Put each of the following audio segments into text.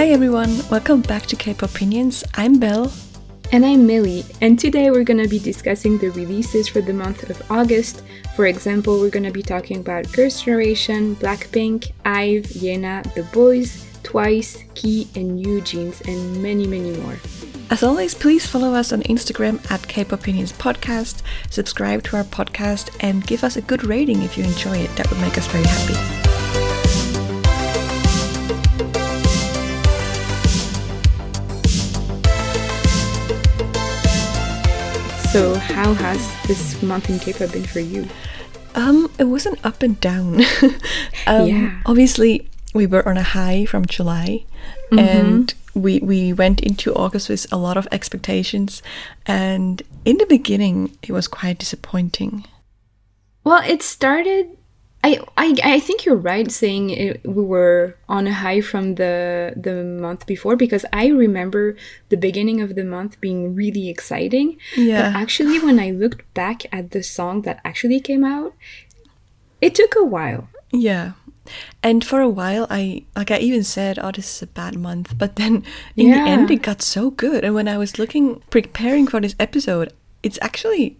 Hi everyone, welcome back to Pop Opinions. I'm Belle. And I'm Milie, and today we're gonna be discussing the releases for the month of August. For example, we're gonna be talking about Girls' Generation, Blackpink, IVE, Yena, The Boyz, Twice, Key, and New Jeans, and many, many more. As always, please follow us on Instagram at K-Pop Opinions Podcast, subscribe to our podcast, and give us a good rating if you enjoy it. That would make us very happy. So, how has this month in K-pop been for you? Um, it was an up and down. um, Yeah. Obviously, we were on a high from July, and we we went into August with a lot of expectations, and in the beginning, it was quite disappointing. Well, it started. I, I, I think you're right saying it, we were on a high from the the month before because I remember the beginning of the month being really exciting. Yeah. But actually, when I looked back at the song that actually came out, it took a while. Yeah. And for a while, I like I even said, "Oh, this is a bad month," but then in Yeah. the end, it got so good. And when I was looking, preparing for this episode, it's actually,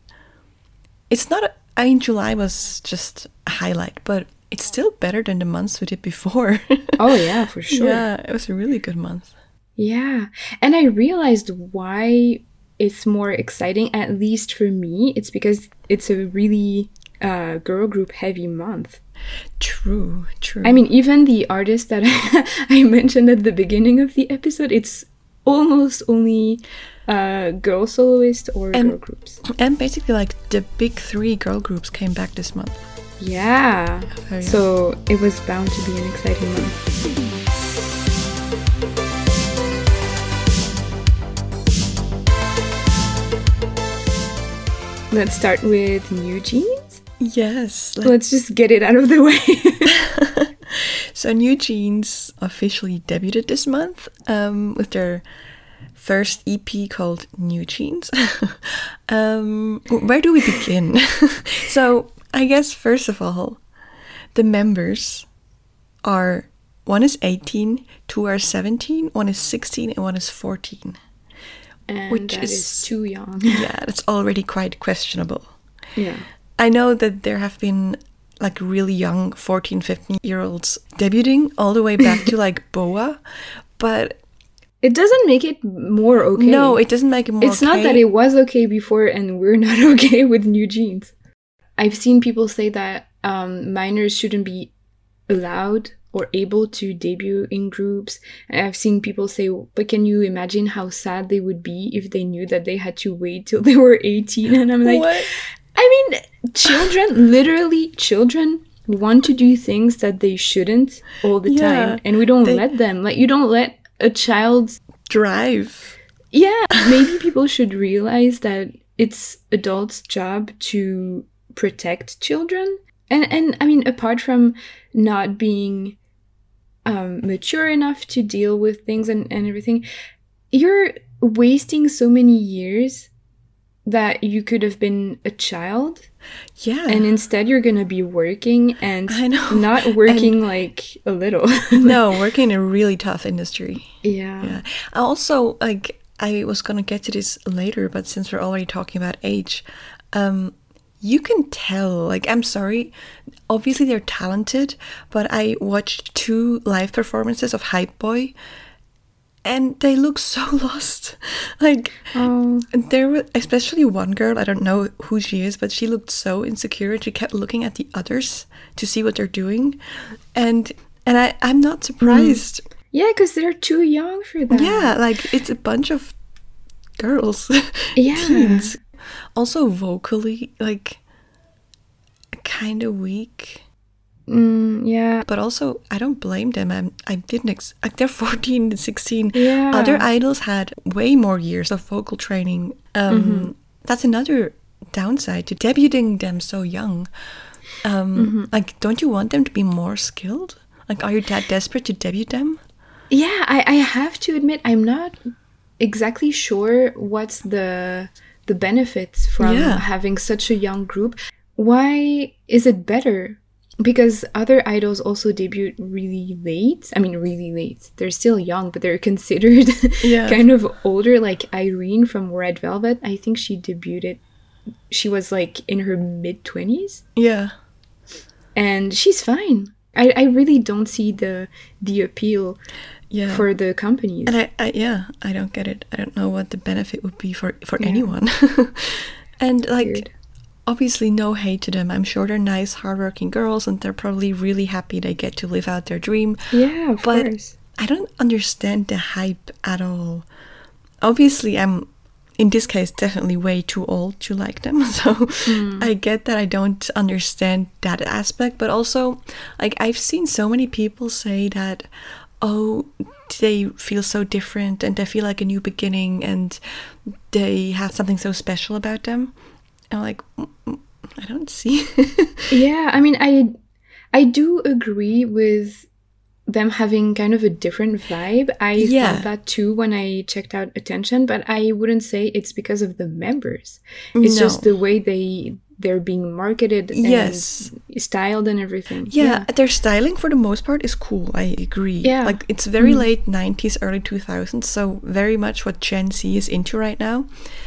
it's not. A, I mean, July was just highlight, but it's still better than the months we did before. Oh yeah, for sure. Yeah, it was a really good month. Yeah. And I realized why it's more exciting, at least for me. It's because it's a really uh, girl group heavy month. True, true. I mean, even the artist that I mentioned at the beginning of the episode, it's almost only uh, girl soloists or And- girl groups. and basically, like the big three girl groups came back this month. Yeah. very So it was bound to be an exciting month. Let's start with New Jeans. Yes. let- Let's just get it out of the way. So New Jeans officially debuted this month um, with their first EP called New Jeans. um, where do we begin? so I guess first of all, the members are one is 18, two are 17, one is 16, and one is 14. and Which is is- too young. Yeah, that's already quite questionable. yeah. I know that there have been like really young 14, 15 year olds debuting all the way back to like BoA, but It doesn't make it more okay. no, it doesn't make it more okay. It's not that it was okay before and we're not okay with new jeans. I've seen people say that um, minors shouldn't be allowed or able to debut in groups. And I've seen people say, but can you imagine how sad they would be if they knew that they had to wait till they were 18? And I'm like, What? I mean, children, literally, children want to do things that they shouldn't all the Yeah, time. And we don't they- let them. Like, you don't let a child Drive. yeah, maybe people should realize that it's adults' job to protect children. And and I mean apart from not being um, mature enough to deal with things and, and everything, you're wasting so many years that you could have been a child Yeah. and instead you're gonna be working and I know. not working like a little. no, working in a really tough industry. yeah. Yeah. I also like I was gonna get to this later, but since we're already talking about age, um, you can tell. Like, I'm sorry, obviously they're talented, but I watched two live performances of Hype Boy, and they look so lost. Like, Oh. there was especially one girl. I don't know who she is, but she looked so insecure, and she kept looking at the others to see what they're doing, and and I I'm not mm. surprised. Yeah, because they're too young for that. Yeah, like it's a bunch of girls. Yeah. Teens. Also vocally, like kind of weak. Mm, yeah. But also I don't blame them. I'm I didn't ex- like they're 14 and 16. Yeah. Other idols had way more years of vocal training. Um Mm-hmm. that's another downside to debuting them so young. Um Mm-hmm. like don't you want them to be more skilled? Like are you that desperate to debut them? Yeah, I, I have to admit I'm not exactly sure what's the the benefits from Yeah. having such a young group. Why is it better because other idols also debut really late. I mean, really late. They're still young, but they're considered Yeah. kind of older. Like Irene from Red Velvet, I think she debuted. She was like in her mid twenties, Yeah. and she's fine. I, I really don't see the the appeal Yeah. for the companies. and I, I yeah, I don't get it. I don't know what the benefit would be for for anyone. and like Weird. obviously no hate to them. I'm sure they're nice, hardworking girls and they're probably really happy they get to live out their dream. yeah, of but course. I don't understand the hype at all. Obviously, I'm in this case definitely way too old to like them. So hmm. I get that I don't understand that aspect, but also like I've seen so many people say that oh they feel so different and they feel like a new beginning and they have something so special about them. I'm like "Mm, mm, I don't see. Yeah, I mean, I I do agree with them having kind of a different vibe. I Yeah. thought that too when I checked out Attention, but I wouldn't say it's because of the members. It's just the way they they're being marketed and Yes. styled and everything. Yeah, their styling for the most part is cool. I agree. Yeah. like it's very mm. late '90s, early 2000s, so very much what Gen Z is into right now.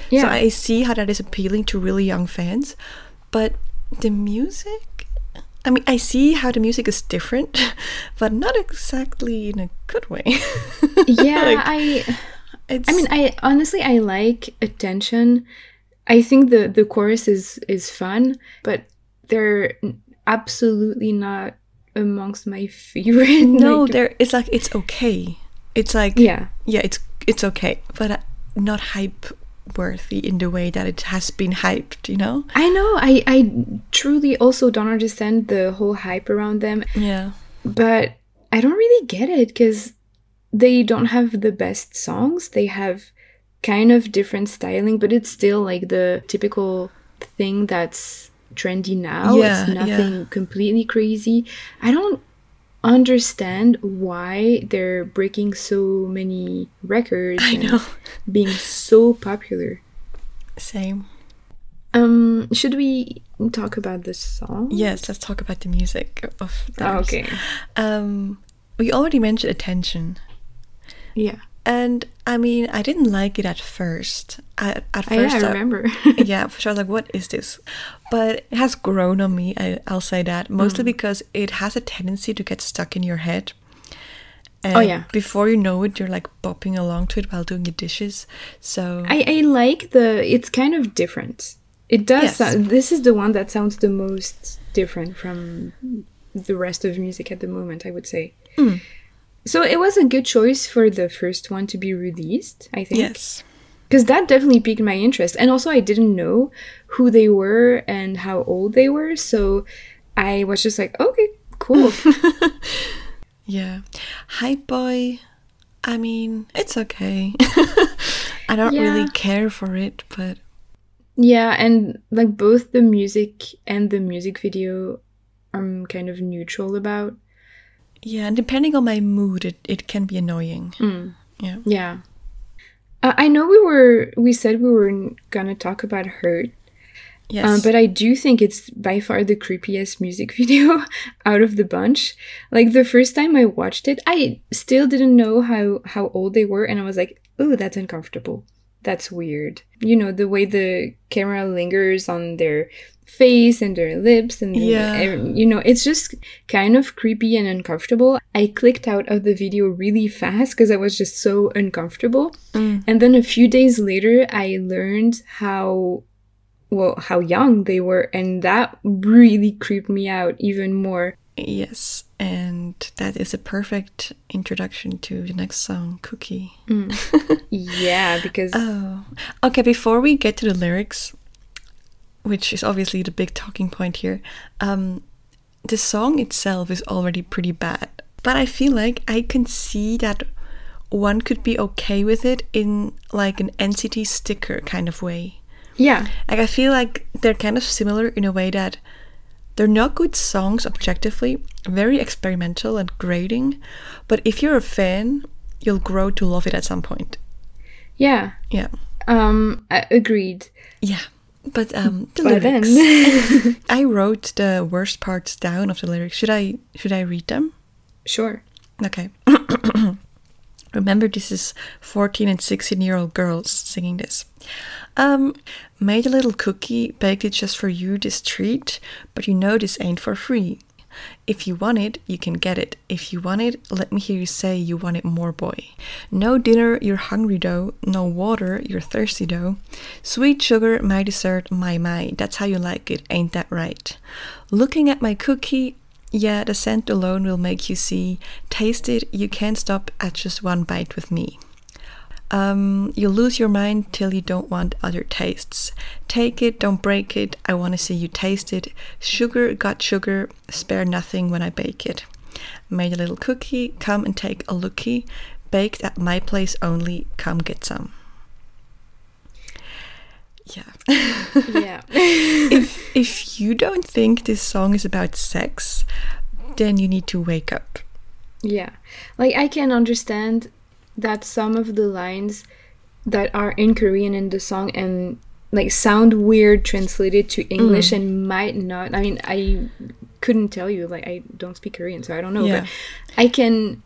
yeah. So Yeah. I see how that is appealing to really young fans, but the music. I mean, I see how the music is different, but not exactly in a good way. Yeah, Like, I it's, I mean, I honestly I like Attention. I think the the chorus is is fun, but they're absolutely not amongst my favorite. no, like- there. It's like it's okay. It's like yeah. yeah, it's it's okay, but uh, not hype worthy in the way that it has been hyped. You know? I know. I I truly also don't understand the whole hype around them, Yeah. but I don't really get it because they don't have the best songs. They have kind of different styling, but it's still like the typical thing that's trendy now. Yeah, it's yeah. nothing completely crazy. I don't understand why they're breaking so many records I and know. being so popular. Same. Um, should we talk about the song? Yes, let's talk about the music of Oh, theirs. okay. Um, we already mentioned attention, Yeah. And I mean, I didn't like it at first. I, at I, yeah, first, I remember. yeah, for sure. I was like, what is this? But it has grown on me. I, I'll say that Mm. mostly because it has a tendency to get stuck in your head. And Oh, yeah. Before you know it, you're like bopping along to it while doing your dishes. So I, I like the. It's kind of different. It does. Yes. sound- this is the one that sounds the most different from the rest of music at the moment. I would say. Mm. So it was a good choice for the first one to be released. I think. yes, Because that definitely piqued my interest, and also I didn't know who they were and how old they were, so I was just like, okay, cool. yeah. Hype boy. I mean, it's okay. I don't Yeah. really care for it, but Yeah, and like both the music and the music video I'm kind of neutral about. Yeah, and depending on my mood, it, it can be annoying. Yeah. Yeah. Uh, I know we were we said we weren't gonna talk about Hurt, Yes. um, but I do think it's by far the creepiest music video out of the bunch. Like the first time I watched it, I still didn't know how how old they were, and I was like, "Ooh, that's uncomfortable. That's weird." You know, the way the camera lingers on their face and their lips, and Yeah. you know, it's just kind of creepy and uncomfortable. I clicked out of the video really fast because I was just so uncomfortable. Mm. And then a few days later, I learned how well how young they were, and that really creeped me out even more. Yes, and that is a perfect introduction to the next song, Cookie. Yeah, because Oh. Okay, before we get to the lyrics, which is obviously the big talking point here, um, the song itself is already pretty bad. But I feel like I can see that one could be okay with it in like an NCT sticker kind of way. yeah, Like I feel like they're kind of similar in a way that they're not good songs objectively, very experimental and grating, but if you're a fan, you'll grow to love it at some point. yeah, Yeah. um, I agreed. Yeah. But um, the But lyrics. then, I wrote the worst parts down of the lyrics. Should I should I read them? sure. Okay. Remember, this is 14 and 16 year old girls singing this. Um, made a little cookie, baked it just for you, this treat, but you know this ain't for free. If you want it, you can get it. If you want it, let me hear you say you want it more, boy. No dinner, you're hungry though. No water, you're thirsty though. Sweet sugar, my dessert, my my. That's how you like it, ain't that right? Looking at my cookie, yeah, the scent alone will make you see. Taste it, you can't stop at just one bite with me. Um, you lose your mind till you don't want other tastes. Take it, don't break it. I want to see you taste it. Sugar got sugar, spare nothing when I bake it. Made a little cookie, come and take a lookie. Baked at my place only, come get some. Yeah. Yeah. if if you don't think this song is about sex, then you need to wake up. Yeah. Like I can understand that some of the lines that are in Korean in the song and like sound weird translated to English mm. and might not I mean I couldn't tell you like I don't speak Korean so I don't know Yeah. but I can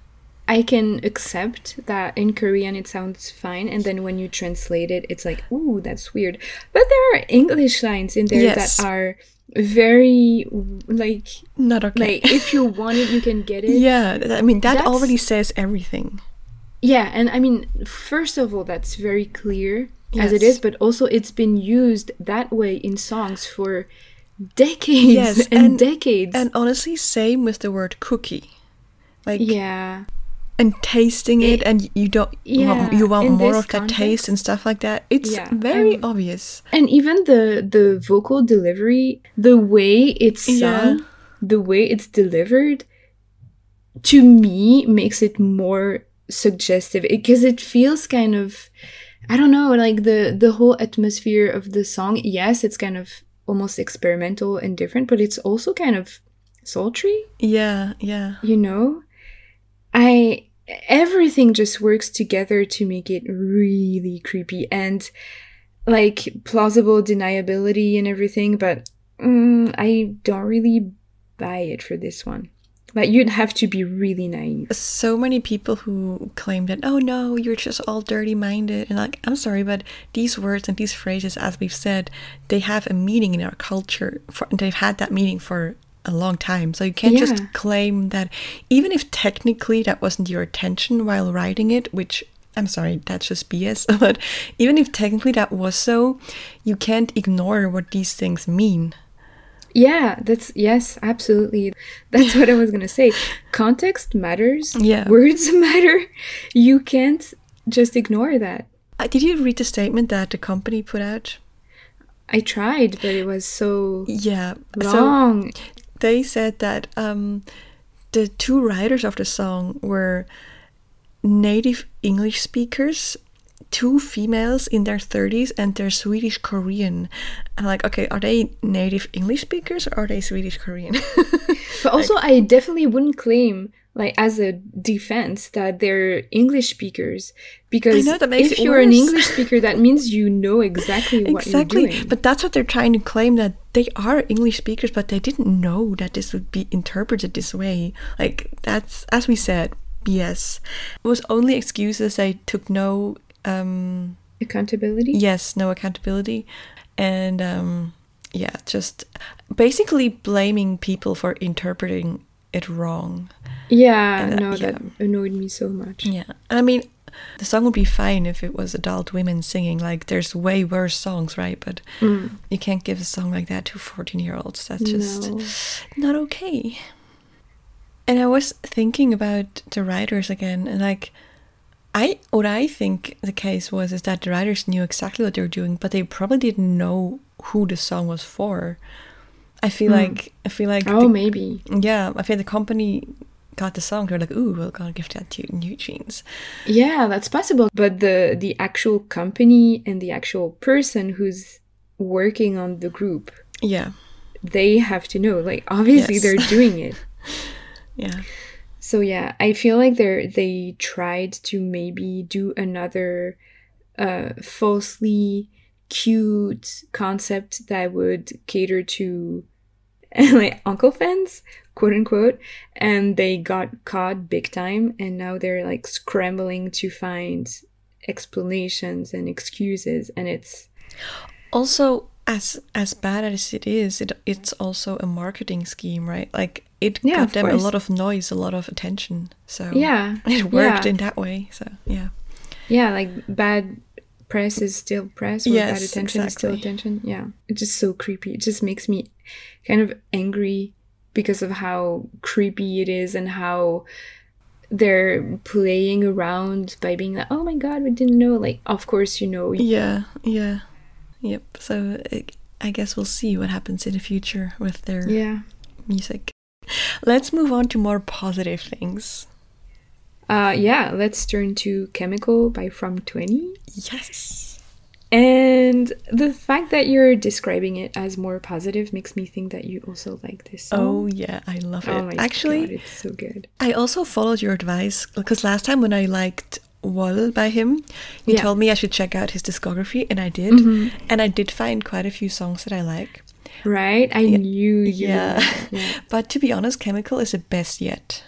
I can accept that in Korean it sounds fine and then when you translate it it's like ooh that's weird but there are English lines in there Yes. that are very like Not okay. like if you want it you can get it yeah, I mean that That's- already says everything. Yeah, and I mean, first of all, that's very clear as it is, but also it's been used that way in songs for decades Yes, and, and- decades. And honestly, same with the word cookie. Like yeah, and tasting it, and you don't you want, Yeah, you want more of that context- taste and stuff like that. It's Yeah, very and- obvious. and even the the vocal delivery, the way it's sung, Yeah. the way it's delivered, to me makes it more suggestive because it feels kind of I don't know, like the the whole atmosphere of the song. Yes, it's kind of almost experimental and different, but it's also kind of sultry, Yeah, yeah. you know? I everything just works together to make it really creepy and like plausible deniability and everything, but mm, I don't really buy it for this one. Like you'd have to be really naive. So many people who claim that, oh no, you're just all dirty minded. And like, I'm sorry, but these words and these phrases, as we've said, they have a meaning in our culture. For, they've had that meaning for a long time. So you can't Yeah. just claim that, even if technically that wasn't your intention while writing it, which I'm sorry, that's just BS. But even if technically that was so, you can't ignore what these things mean. Yeah, that's yes, absolutely. That's what I was gonna say. Context matters. Yeah. Words matter. You can't just ignore that. Uh, Did you read the statement that the company put out? I tried, but it was so Yeah. So they said that um, the two writers of the song were native English speakers, two females in their 30s, and they're Swedish Korean. Like, okay, are they native English speakers or are they Swedish Korean? But also, I definitely wouldn't claim, like, as a defense, that they're English speakers because know, if you're an. English speaker, that means you know exactly what exactly. you're doing. But that's what they're trying to claim that they are English speakers, but they didn't know that this would be interpreted this way. Like, that's, as we said, BS. It was only excuses. They took no um, Accountability. yes no accountability and um yeah just basically blaming people for interpreting it wrong Yeah, And, uh, no, yeah. that annoyed me so much. yeah and i mean the song would be fine if it was adult women singing like there's way worse songs right but you can't give a song like that to 14 year olds that's just No. not okay and i was thinking about the writers again and like I what I think the case was is that the writers knew exactly what they were doing, but they probably didn't know who the song was for. I feel hmm. like I feel like Oh, the- maybe. yeah, I feel the company got the song. They're like, ooh, we're gonna give that to New Jeans. Yeah, that's possible. But the the actual company and the actual person who's working on the group, Yeah, they have to know. Like obviously Yes. they're doing it. yeah, So yeah, I feel like they they tried to maybe do another uh falsely cute concept that would cater to like uncle fans, quote unquote, and they got caught big time, and now they're like scrambling to find explanations and excuses, and it's Also, as as bad as it is, it it's also a marketing scheme, right? Like it Yeah, got them a lot of noise, a lot of attention. So Yeah, it worked yeah. in that way. So yeah, yeah, like bad press is still press, or bad Yes, attention is still attention. Yeah, it's just so creepy. It just makes me kind of angry because of how creepy it is and how they're playing around by being like, "Oh my god, we didn't know." Like, of course you know. yeah, yeah, yep. So it, I guess we'll see what happens in the future with their Yeah. music. Let's move on to more positive things. Uh, yeah. Let's turn to "Chemical" by From Twenty. Yes. And the fact that you're describing it as more positive makes me think that you also like this song. Oh yeah, I love it. Oh my Actually, god, it's so good. I also followed your advice because last time when I liked Wall by him, you Yeah. Mm-hmm. told me I should check out his discography, and I did. And I did find quite a few songs that I like. Right? I knew you. Yeah. Yeah. But to be honest, Chemical is the best yet.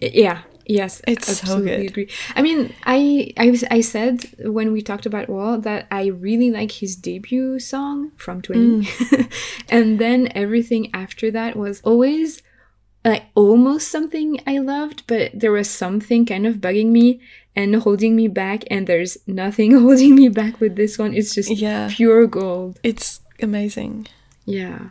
Yeah. Yes, It's so absolutely good. agree. I mean, I, I was- I said when we talked about Wall that I really like his debut song from Twenty, Mm. and then everything after that was always like almost something I loved, but there was something kind of bugging me and holding me back, and there's nothing holding me back with this one. It's just Yeah. pure gold. It's amazing. Yeah.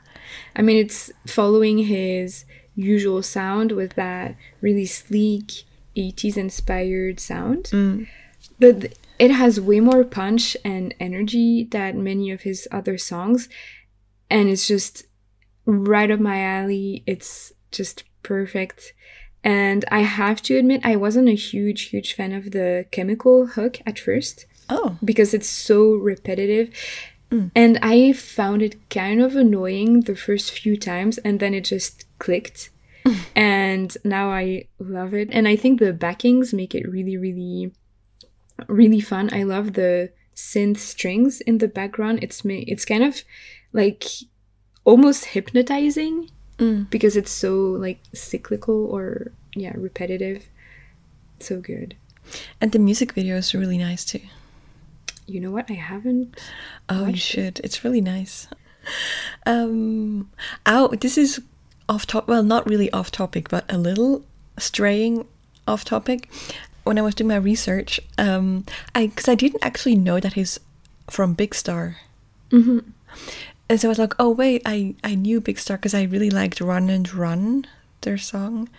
I mean, it's following his usual sound with that really sleek 80s inspired sound. Mm. But th- it has way more punch and energy than many of his other songs. And it's just right up my alley. It's just perfect. And I have to admit, I wasn't a huge, huge fan of the chemical hook at first Oh, because it's so repetitive. Mm. And I found it kind of annoying the first few times, and then it just clicked. Mm. and now I love it. And I think the backings make it really, really, really fun. I love the synth strings in the background. It's it's kind of like almost hypnotizing because it's so like cyclical or yeah repetitive. So good. and the music video is really nice too. You know what? I haven't Oh, you watched it. should. It's really nice. Um, oh, this is off top. Well, not really off topic, but a little straying off topic. When I was doing my research, um, I because I didn't actually know that he's from Big Star. Mm-hmm. And so I was like, oh wait, I I knew Big Star because I really liked Run and Run, their song.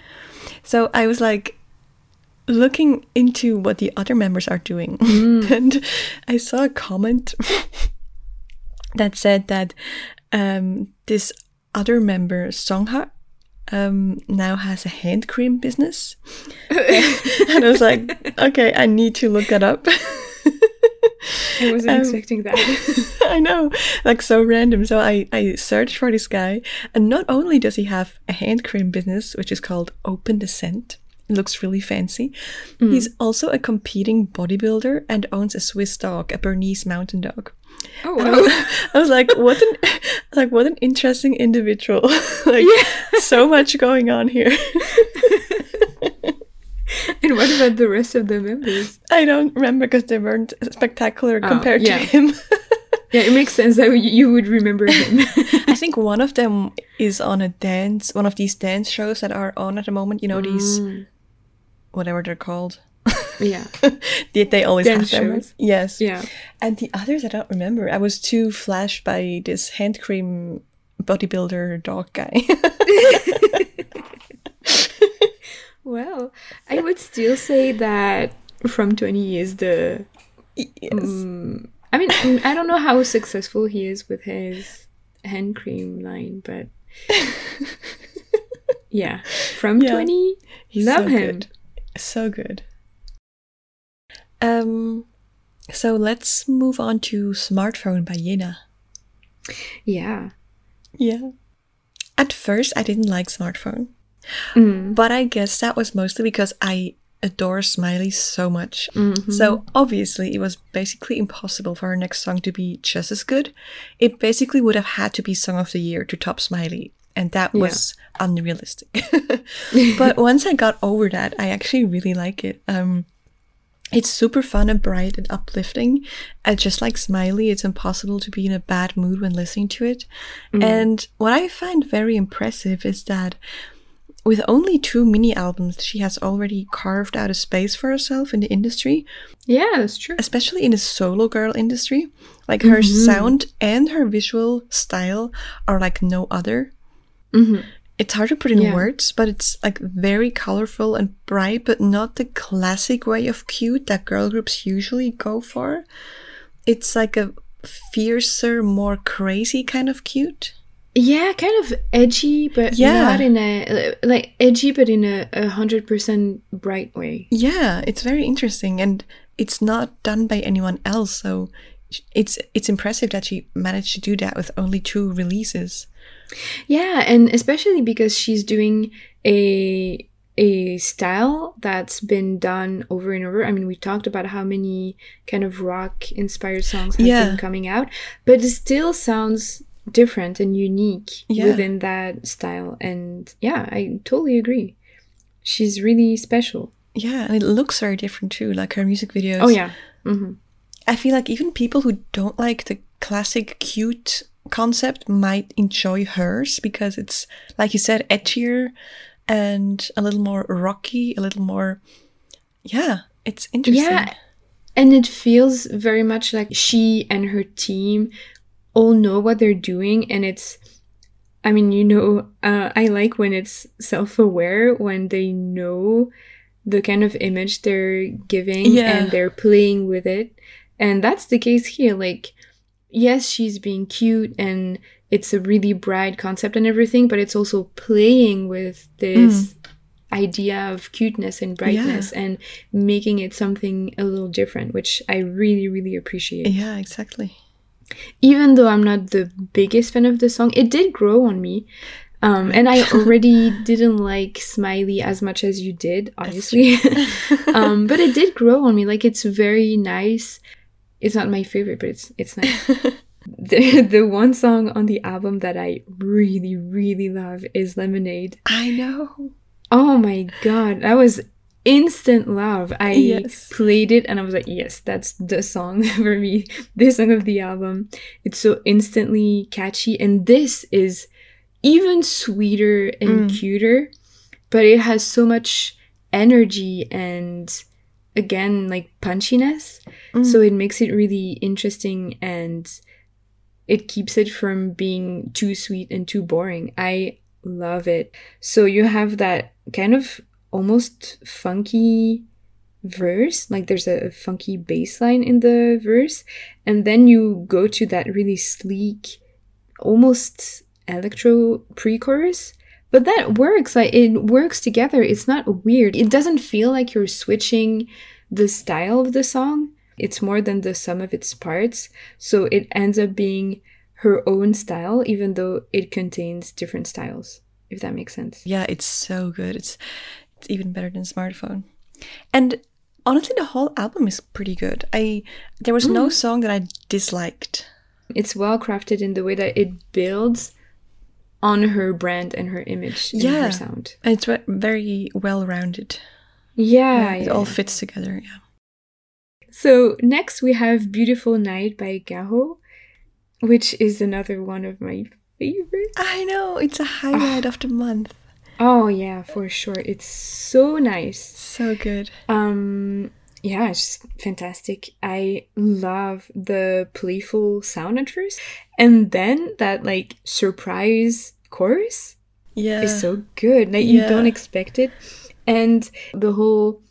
So I was like looking into what the other members are doing, and I saw a comment that said that um, this other member, Songha, um, now has a hand cream business. and I was like, okay, I need to look that up. I wasn't Um, expecting that. I know, like so random. So I, I searched for this guy, and not only does he have a hand cream business, which is called Open Descent, it looks really fancy, he's also a competing bodybuilder and owns a Swiss dog, a Bernese mountain dog. oh And I was, I was like, what an like what an interesting individual. like so much going on here. and what about the rest of the members? I don't remember because they weren't spectacular Oh, compared yeah. to him. Yeah, it makes sense that you would remember him. I think one of them is on a dance, one of these dance shows that are on at the moment. You know these, Mm. whatever they're called. yeah. Did they always Dance have them. shows. Yes. Yeah. And the others I don't remember. I was too flashed by this hand cream bodybuilder dog guy. Well, I would still say that from 20 is the yes. Mm, I mean, mm, I don't know how successful he is with his hand cream line, but yeah, from Yeah. 20, He's love so him. good. So good. Um, so let's move on to Smartphone by Yena. Yeah. Yeah. At first, I didn't like Smartphone, Mm. but I guess that was mostly because I adore Smiley so much. Mhm. So obviously, it was basically impossible for her next song to be just as good. It basically would have had to be Song of the Year to top Smiley, and that Yeah. was unrealistic. but once I got over that, I actually really like it. Um, it's super fun and bright and uplifting. And just like Smiley, it's impossible to be in a bad mood when listening to it. And what I find very impressive is that with only two mini albums, she has already carved out a space for herself in the industry, yeah, that's true. especially in the solo girl industry. Like her sound and her visual style are like no other. Mhm. It's hard to put in Yeah. words, but it's like very colorful and bright, but not the classic way of cute that girl groups usually go for. It's like a fiercer, more crazy kind of cute. Yeah, kind of edgy, but Yeah. not in a like edgy, but in a hundred percent bright way. Yeah, it's very interesting, and it's not done by anyone else. So it's it's impressive that she managed to do that with only two releases. Yeah, and especially because she's doing a a style that's been done over and over. I mean, we talked about how many kind of rock inspired songs have Yeah. been coming out, but it still sounds different and unique Yeah. within that style. And yeah, I totally agree. She's really special. Yeah, and it looks very different too. Like her music videos. Oh yeah. hmm I feel like even people who don't like the classic cute concept might enjoy hers because it's like you said edgier and a little more rocky, a little more yeah, it's interesting. Yeah, and it feels very much like she and her team all know what they're doing, and it's. I mean, you know, uh, I like when it's self-aware when they know the kind of image they're giving Yeah. and they're playing with it, and that's the case here. Like, yes, she's being cute and it's a really bright concept and everything, but it's also playing with this idea of cuteness and brightness and making it something a little different, which I really, really appreciate. Yeah, exactly. Even though I'm not the biggest fan of the song, it did grow on me. Um, and I already didn't like Smiley as much as you did, obviously. um, but it did grow on me. Like it's very nice. It's not my favorite, but it's it's nice. the, the one song on the album that I really, really love is Lemonade. I know. Oh my god, that was instant love. I Yes. played it and I was like, yes, that's the song for me. This song of the album. It's so instantly catchy, and this is even sweeter and mm. cuter, but it has so much energy and again like punchiness. Mm. So it makes it really interesting and it keeps it from being too sweet and too boring. I love it. So you have that kind of almost funky verse, like there's a funky bass line in the verse, and then you go to that really sleek, almost electro pre-chorus. But that works. Like it works together. It's not weird. It doesn't feel like you're switching the style of the song. It's more than the sum of its parts. So it ends up being her own style, even though it contains different styles, if that makes sense. Yeah, it's so good. It's it's even better than smartphone. And honestly, the whole album is pretty good. I there was no mm. song that I disliked. It's well crafted in the way that it builds on her brand and her image and Yeah. her sound. It's ve- very well rounded. Yeah, it yeah, all fits together. Yeah. So next we have Beautiful Night by Gaho, which is another one of my favorites. I know it's a highlight ah. of the month. Oh yeah, for sure. It's so nice. So good. Um yeah, it's fantastic. I love the playful sound at first. And then that like surprise chorus Yeah. is so good. Like you don't expect it. And the whole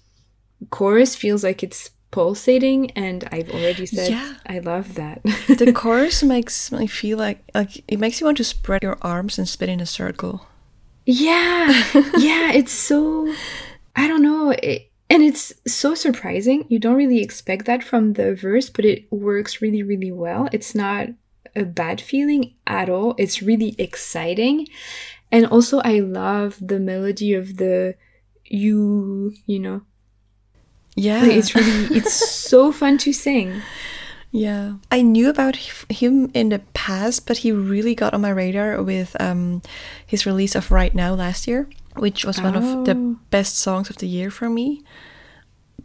chorus feels like it's pulsating and I've already said Yeah. I love that. the chorus makes me feel like like it makes you want to spread your arms and spin in a circle. Yeah, yeah, it's so I don't know, it, and it's so surprising. You don't really expect that from the verse, but it works really, really well. It's not a bad feeling at all. It's really exciting, and also I love the melody of the you, you know, Yeah. Like, it's really it's so fun to sing. Yeah, I knew about him in the past, but he really got on my radar with um, his release of Right Now last year, which was one of the Oh. best songs of the year for me.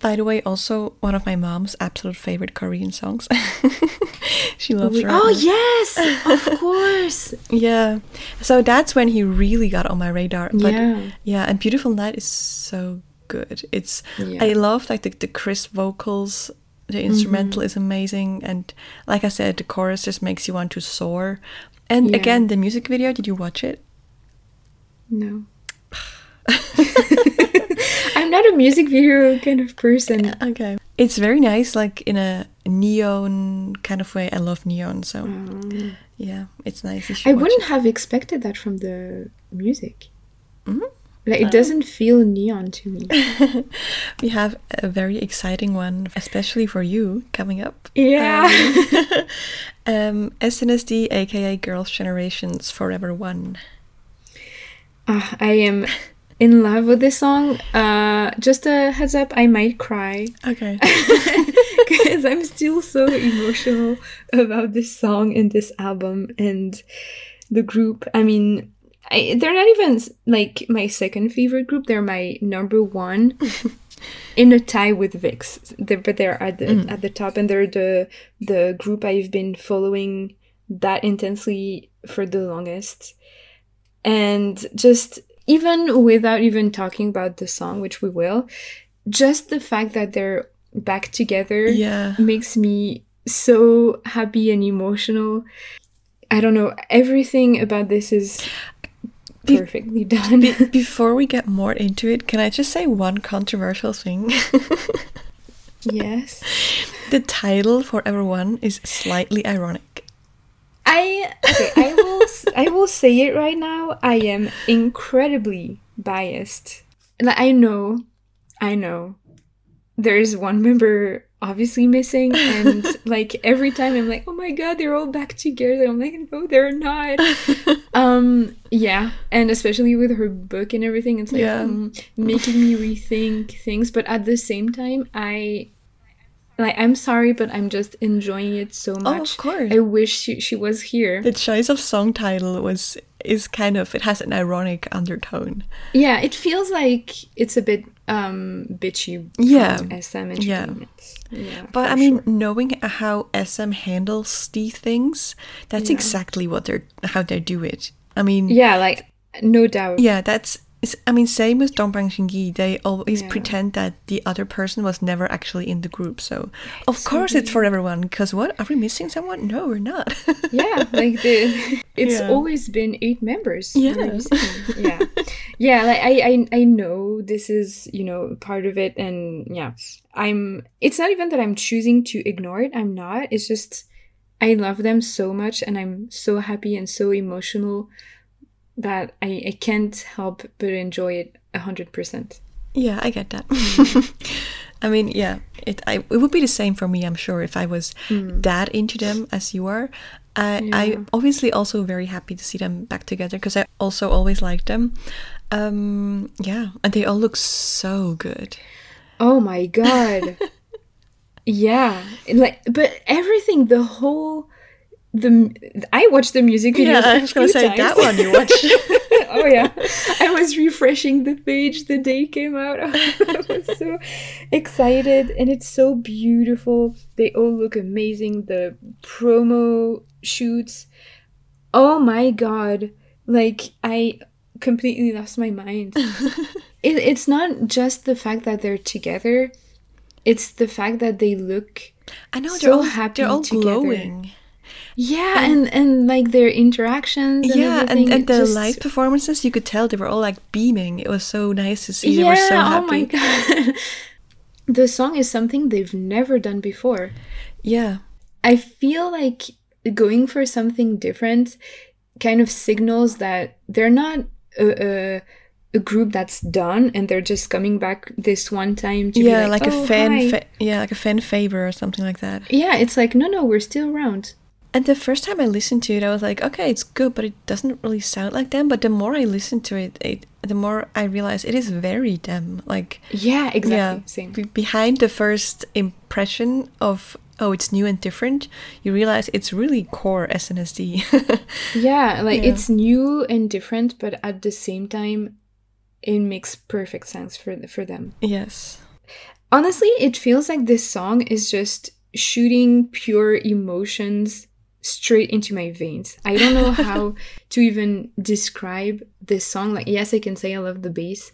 By the way, also one of my mom's absolute favorite Korean songs. she loves Right Oh Now. yes, of course. Yeah, so that's when he really got on my radar. But Yeah. yeah, and Beautiful Night is so good. It's Yeah. I love like the, the crisp vocals. The instrumental is amazing, and like I said, the chorus just makes you want to soar. And Yeah. again, the music video. Did you watch it? No. I'm not a music video kind of person. Okay, it's very nice, like in a neon kind of way. I love neon, so yeah, it's nice. I wouldn't it. have expected that from the music. Mhm. Like it doesn't feel neon to me. We have a very exciting one, especially for you, coming up. Yeah. Um, SNSD, aka Girls' Generation's Forever One. Ah, I am in love with this song. Uh, just a heads up, I might cry Okay. because I'm still so emotional about this song and this album and the group. I mean, I, they're not even like my second favorite group. They're my number one. in a tie with VIXX, they're, but they're at the mm. at the top, and they're the the group I've been following that intensely for the longest. And just even without even talking about the song, which we will, just the fact that they're back together yeah. makes me so happy and emotional. I don't know, everything about this is Be- perfectly done. Be- before we get more into it, can I just say one controversial thing? yes. the title for everyone is slightly ironic. I okay, I will I will say it right now. I am incredibly biased. Like I know, I know. There is one member obviously missing, and like every time I'm like, oh my god, they're all back together. I'm like, no, they're not. um, yeah, and especially with her book and everything, it's like Yeah. mm, making me rethink things. But at the same time, I like I'm sorry, but I'm just enjoying it so much. Oh, of course. I wish she, she was here. The choice of song title was is kind of it has an ironic undertone. Yeah, it feels like it's a bit um bitchy Yeah. SM Yeah. Yeah. But I mean, sure. knowing how SM handles these things, that's Yeah. exactly what they're how they do it. I mean, yeah, like no doubt. yeah, that's. It's- I mean, same with Dongbang Shingi. They always Yeah. pretend that the other person was never actually in the group. So, of so course, it's for everyone. Because what are we missing? Someone? No, we're not. yeah, like the it's Yeah. always been eight members. Yeah. What are you saying? yeah, yeah. Like I, I, I know this is you know part of it, and yeah, I'm. It's not even that I'm choosing to ignore it. I'm not. It's just I love them so much, and I'm so happy and so emotional that I, I can't help but enjoy it a hundred percent. Yeah, I get that. I mean, yeah, it I, it would be the same for me. I'm sure if I was that into them as you are. I Yeah. I obviously also very happy to see them back together because I also always liked them. Um, yeah, and they all look so good. Oh my god. yeah. Like but everything the whole the I watched the music video. Yeah, I was gonna say that one you watched. oh yeah. I was refreshing the page the day it came out. I was so excited and it's so beautiful. They all look amazing. The promo shoots. Oh my god. Like I completely lost my mind. it, it's not just the fact that they're together it's the fact that they look I know they're all happy They're all together. glowing. Yeah and and like their interactions and yeah, everything, and, and the just- live performances, you could tell they were all like beaming. It was so nice to see. yeah they were so oh my god the song is something they've never done before Yeah, i feel like going for something different kind of signals that they're not a, a, a group that's done and they're just coming back this one time to yeah, be like, like, a "Oh, fan, fa- yeah, like a fan favor or something like that. yeah it's like no no we're still around And the first time I listened to it, I was like, okay, it's good, but it doesn't really sound like them. But the more I listen to it, it the more I realize it is very them. Like, Yeah, exactly. yeah, Same. be- behind the first impression of oh, it's new and different, you realize it's really core SNSD. Yeah, like Yeah. it's new and different, but at the same time, it makes perfect sense for for them. yes. Honestly, it feels like this song is just shooting pure emotions straight into my veins. I don't know how to even describe this song. Like, yes, I can say I love the bass,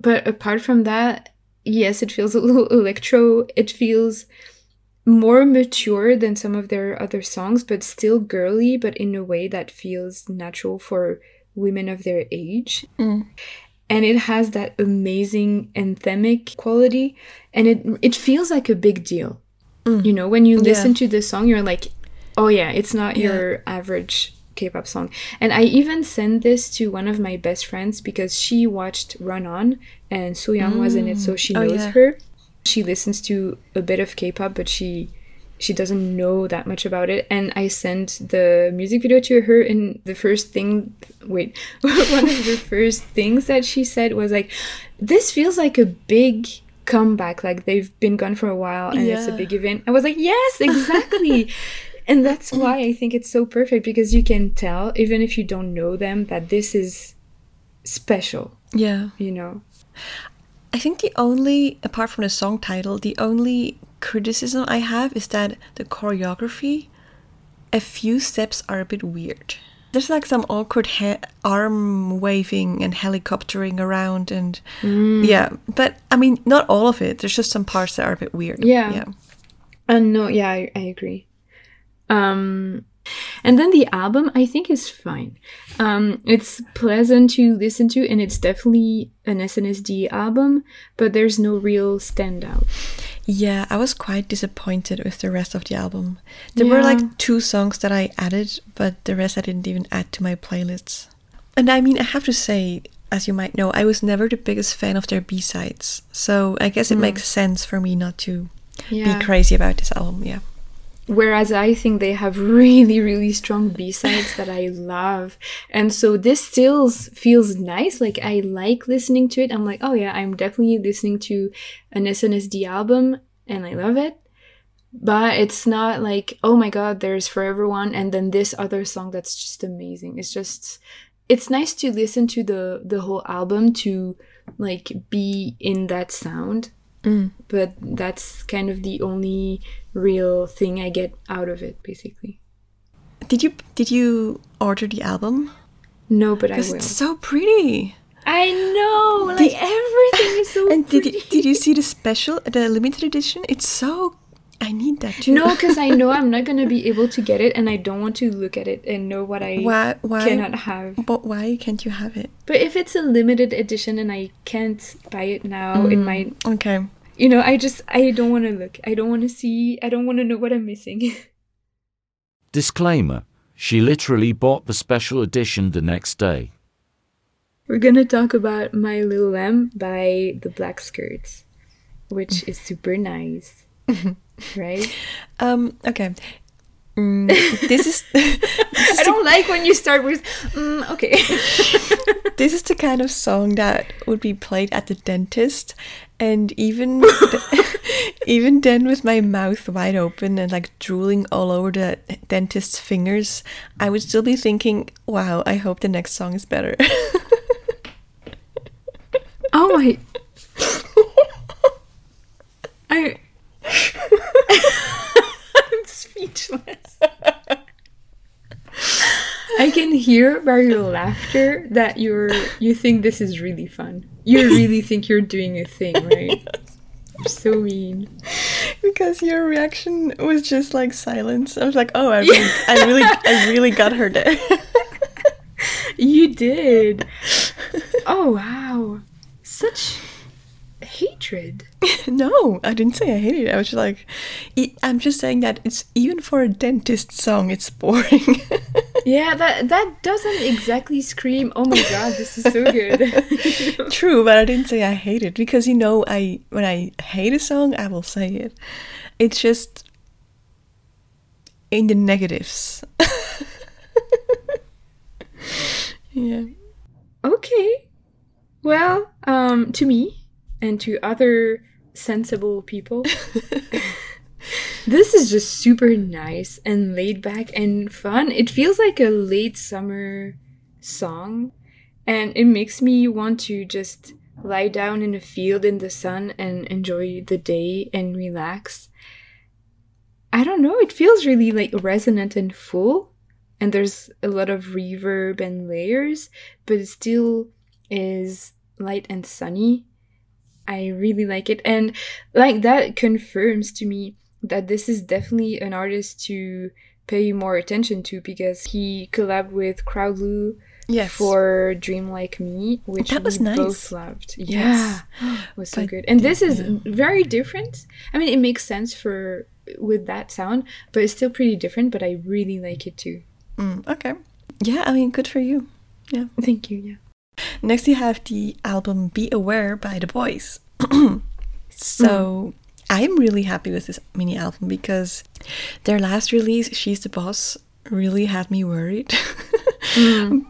but apart from that, yes, it feels a little electro. It feels more mature than some of their other songs, but still girly, but in a way that feels natural for women of their age Mm. and it has that amazing anthemic quality and it it feels like a big deal Mm. you know when you Yeah. listen to this song you're like oh yeah it's not Yeah. your average k-pop song. And i even sent this to one of my best friends because she watched run on and Young was in it so she mm. Oh, knows yeah. her. She listens to a bit of k-pop but she she doesn't know that much about it. And i sent the music video to her and the first thing wait one of the first things that she said was like this feels like a big comeback like they've been gone for a while and it's a big event. I was like yes exactly and that's why i think it's so perfect because you can tell even if you don't know them that this is special Yeah. you know I think the only, apart from the song title, the only criticism I have is that the choreography, a few steps are a bit weird. There's like some awkward he- arm waving and helicoptering around, and mm. yeah, but I mean, not all of it. There's just some parts that are a bit weird. Yeah. yeah, And no, yeah, I, I agree. Um, and then the album, I think, is fine. Um, it's pleasant to listen to, and it's definitely an SNSD album, but there's no real standout. yeah. I was quite disappointed with the rest of the album. There were like two songs that I added, but the rest I didn't even add to my playlists. And I mean, I have to say, as you might know, I was never the biggest fan of their B sides, so I guess it makes sense for me not to Yeah. be crazy about this album. Yeah. Whereas I think they have really, really strong B sides that I love. And so this still feels nice. Like I like listening to it. I'm like, oh yeah, I'm definitely listening to an SNSD album and I love it. But it's not like, oh my god, there's Forever One and then this other song that's just amazing. It's just it's nice to listen to the the whole album to like be in that sound Mm. but that's kind of the only real thing I get out of it, basically. Did you did you order the album? No, but I Because will. it's so pretty. I know, like everything is so And did pretty. you, did you see the special, the limited edition? It's so. I need that too. No, because I know I'm not gonna be able to get it, and I don't want to look at it and know what I Why? Why? cannot have. But why can't you have it? But if it's a limited edition and I can't buy it now, it mm, might. Okay. You know, I just I don't want to look. I don't want to see. I don't want to know what I'm missing. Disclaimer She literally bought the special edition the next day. We're gonna talk about My Little Lamb by the Black Skirts, which is super nice, right? Um. Okay. Mm, this is I don't like when you start with, mm, okay. this is the kind of song that would be played at the dentist, and even even then, with my mouth wide open and like drooling all over the dentist's fingers, I would still be thinking, "Wow, I hope the next song is better." oh my. I. I'm speechless. I can hear by your laughter that you're you think this is really fun. You really think you're doing a thing, right? You're so mean. because your reaction was just like silence. I was like, "Oh, I really, I really, I really got her there." You did. Oh wow. Such hatred. no, I didn't say I hated it. I was just like, I'm just saying that it's even for a dentist song, it's boring. Yeah, that that doesn't exactly scream, "Oh my god, this is so good." True, but I didn't say I hate it because you know, I when I hate a song, I will say it. It's just in the negatives. yeah. Okay. Well, um, to me and to other sensible people, this is just super nice and laid back and fun. It feels like a late summer song, and it makes me want to just lie down in a field in the sun and enjoy the day and relax. I don't know, it feels really like resonant and full, and there's a lot of reverb and layers, but it still is light and sunny. I really like it, and like that confirms to me that this is definitely an artist to pay more attention to because he collabed with Crowdloo Yes. for Dream Like Me, which That was we nice. both loved. Yes. Yeah, was so But- good. And this is yeah. very different. I mean, it makes sense for with that sound, but it's still pretty different. But I really like it too. Mm, okay. Yeah, I mean, good for you. Yeah. Thank you. Yeah. Next, you have the album Be Aware by The Boyz. so, I'm really happy with this mini album because their last release, She's the Boss, really had me worried.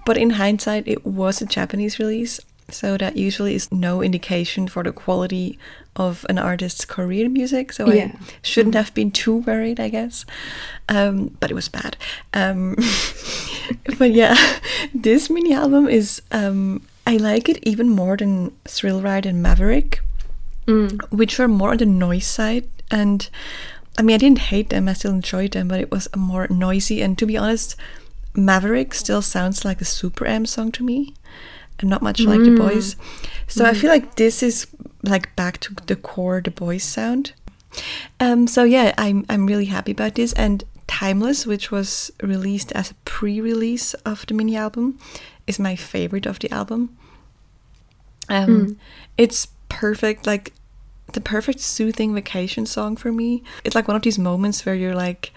But in hindsight, it was a Japanese release. So, that usually is no indication for the quality of an artist's Korean music. So, Yeah. I shouldn't have been too worried, I guess. Um, but it was bad. Um, but yeah, this mini album is um, I like it even more than Thrill Ride and Maverick, which were more on the noise side. And I mean, I didn't hate them; I still enjoyed them, but it was more noisy. And to be honest, Maverick still sounds like a Super M song to me, and not much like the Boyz. So I feel like this is like back to the core the Boyz sound. Um, so yeah, I'm I'm really happy about this. And Timeless, which was released as a pre-release of the mini album, is my favorite of the album. Um, it's perfect, like the perfect soothing vacation song for me. It's like one of these moments where you're like,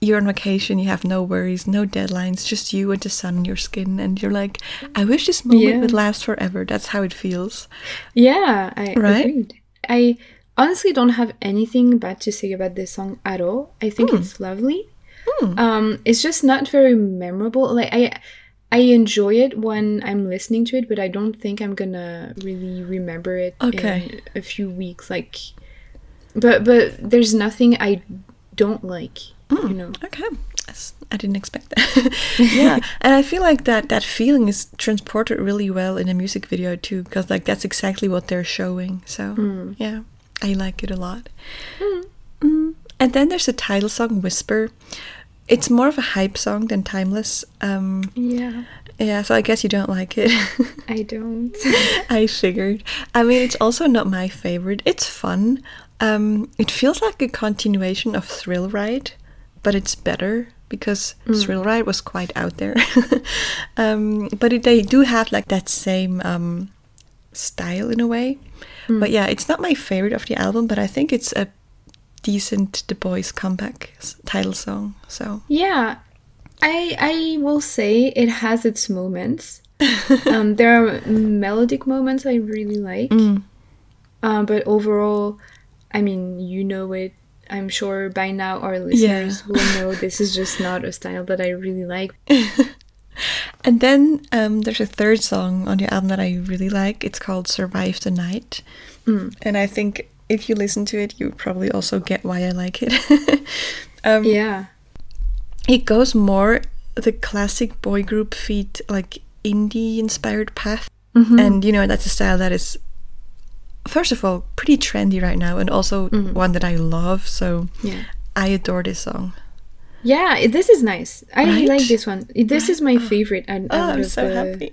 you're on vacation, you have no worries, no deadlines, just you and the sun on your skin, and you're like, I wish this moment Yeah. would last forever. That's how it feels. Yeah, I Right? agreed. I honestly don't have anything bad to say about this song at all. I think it's lovely. Um, it's just not very memorable. Like I, I enjoy it when I'm listening to it, but I don't think I'm gonna really remember it Okay. in a few weeks. Like, but but there's nothing I don't like. You hmm, know. Okay. I didn't expect that. yeah, and I feel like that that feeling is transported really well in a music video too, because like that's exactly what they're showing. So hmm. yeah, I like it a lot. Hmm. Mm. And then there's the title song "Whisper." It's more of a hype song than "Timeless." Um, Yeah, yeah, so I guess you don't like it. I don't. I figured. I mean, it's also not my favorite. It's fun. Um, it feels like a continuation of Thrill Ride, but it's better because Thrill Ride was quite out there. um, but it, they do have like that same um, style in a way. But yeah, it's not my favorite of the album, but I think it's a decent The Boyz comeback title song. So Yeah, I I will say it has its moments. um, there are melodic moments I really like, um, but overall, I mean, you know it. I'm sure by now our listeners will know this is just not a style that I really like. And then um, there's a third song on the album that I really like. It's called Survive the Night. And I think if you listen to it, you probably also get why I like it. um, Yeah, It goes more the classic boy group feet, like indie inspired path. Mm-hmm. And, you know, that's a style that is, first of all, pretty trendy right now, and also mm-hmm. one that I love. So yeah, I adore this song. yeah. This is nice. I Right? like this one. This is my ah. favorite. out- Oh, I'm so the- happy.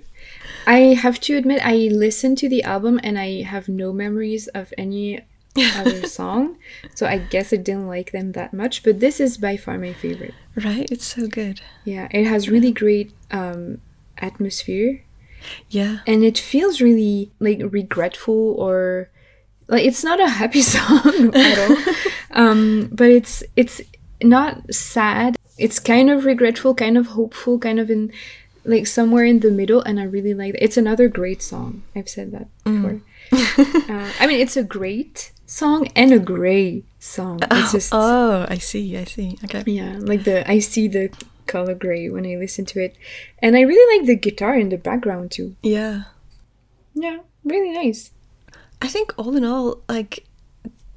I have to admit, I listened to the album and I have no memories of any other song, so I guess I didn't like them that much. But this is by far my favorite. Right? It's so good. Yeah, it has really great um, atmosphere, Yeah. and it feels really like regretful or like it's not a happy song at all. um, but it's it's not sad. It's kind of regretful, kind of hopeful, kind of in like somewhere in the middle, and I really like it. It's another great song. I've said that before. uh, I mean, it's a great song and a gray song. It's just Oh, I see, I see. Okay. yeah, like the I see the color gray when I listen to it, and I really like the guitar in the background too. Yeah. Yeah, really nice. I think all in all, like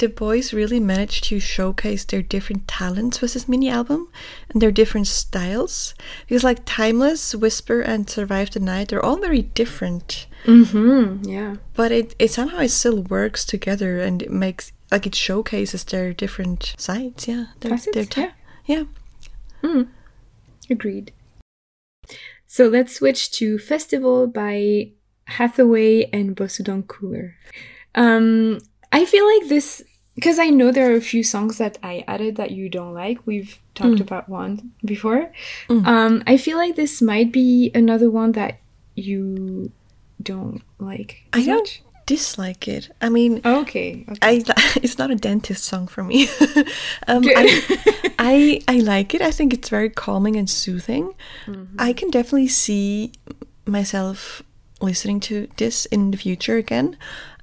the Boyz really managed to showcase their different talents with this mini album and their different styles. Because like Timeless, Whisper, and Survive the Night, they're all very different. Mm-hmm. Yeah. But it, it somehow it still works together and it makes like it showcases their different sides. Yeah, their, Facets, their ta- yeah. yeah. Agreed. So let's switch to Festival by Hathaway and Bosudong Cooler. Um, I feel like this because I know there are a few songs that I added that you don't like. We've talked about one before. Um, I feel like this might be another one that you don't like. I don't dislike it. I mean, Okay. okay. I it's not a dentist song for me. um, I, I I like it. I think it's very calming and soothing. Mm-hmm. I can definitely see myself listening to this in the future again.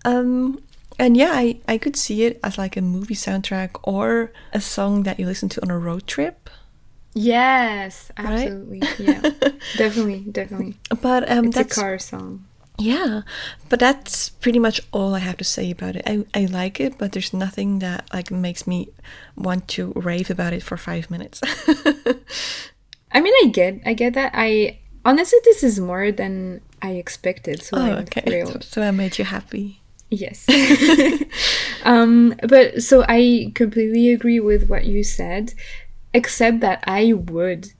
Um, and yeah, I, I could see it as like a movie soundtrack or a song that you listen to on a road trip. Yes, Right? absolutely. Yeah, definitely, definitely. But um, It's that's a car song. Yeah, but that's pretty much all I have to say about it. I, I like it, but there's nothing that like makes me want to rave about it for five minutes. I mean, I get, I get that. I honestly, this is more than I expected, so oh, I'm okay. So, thrilled. so I made you happy. Yes. um, but so I completely agree with what you said, except that I would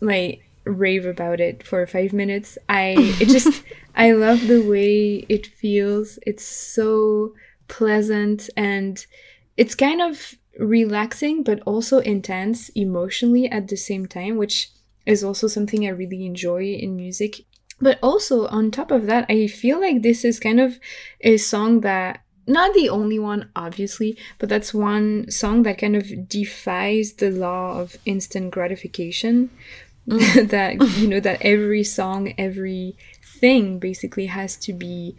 like rave about it for five minutes. I it just I love the way it feels. It's so pleasant and it's kind of relaxing but also intense emotionally at the same time, which is also something I really enjoy in music. But also on top of that, I feel like this is kind of a song that not the only one obviously but that's one song that kind of defies the law of instant gratification. Mm. That you know that every song every thing basically has to be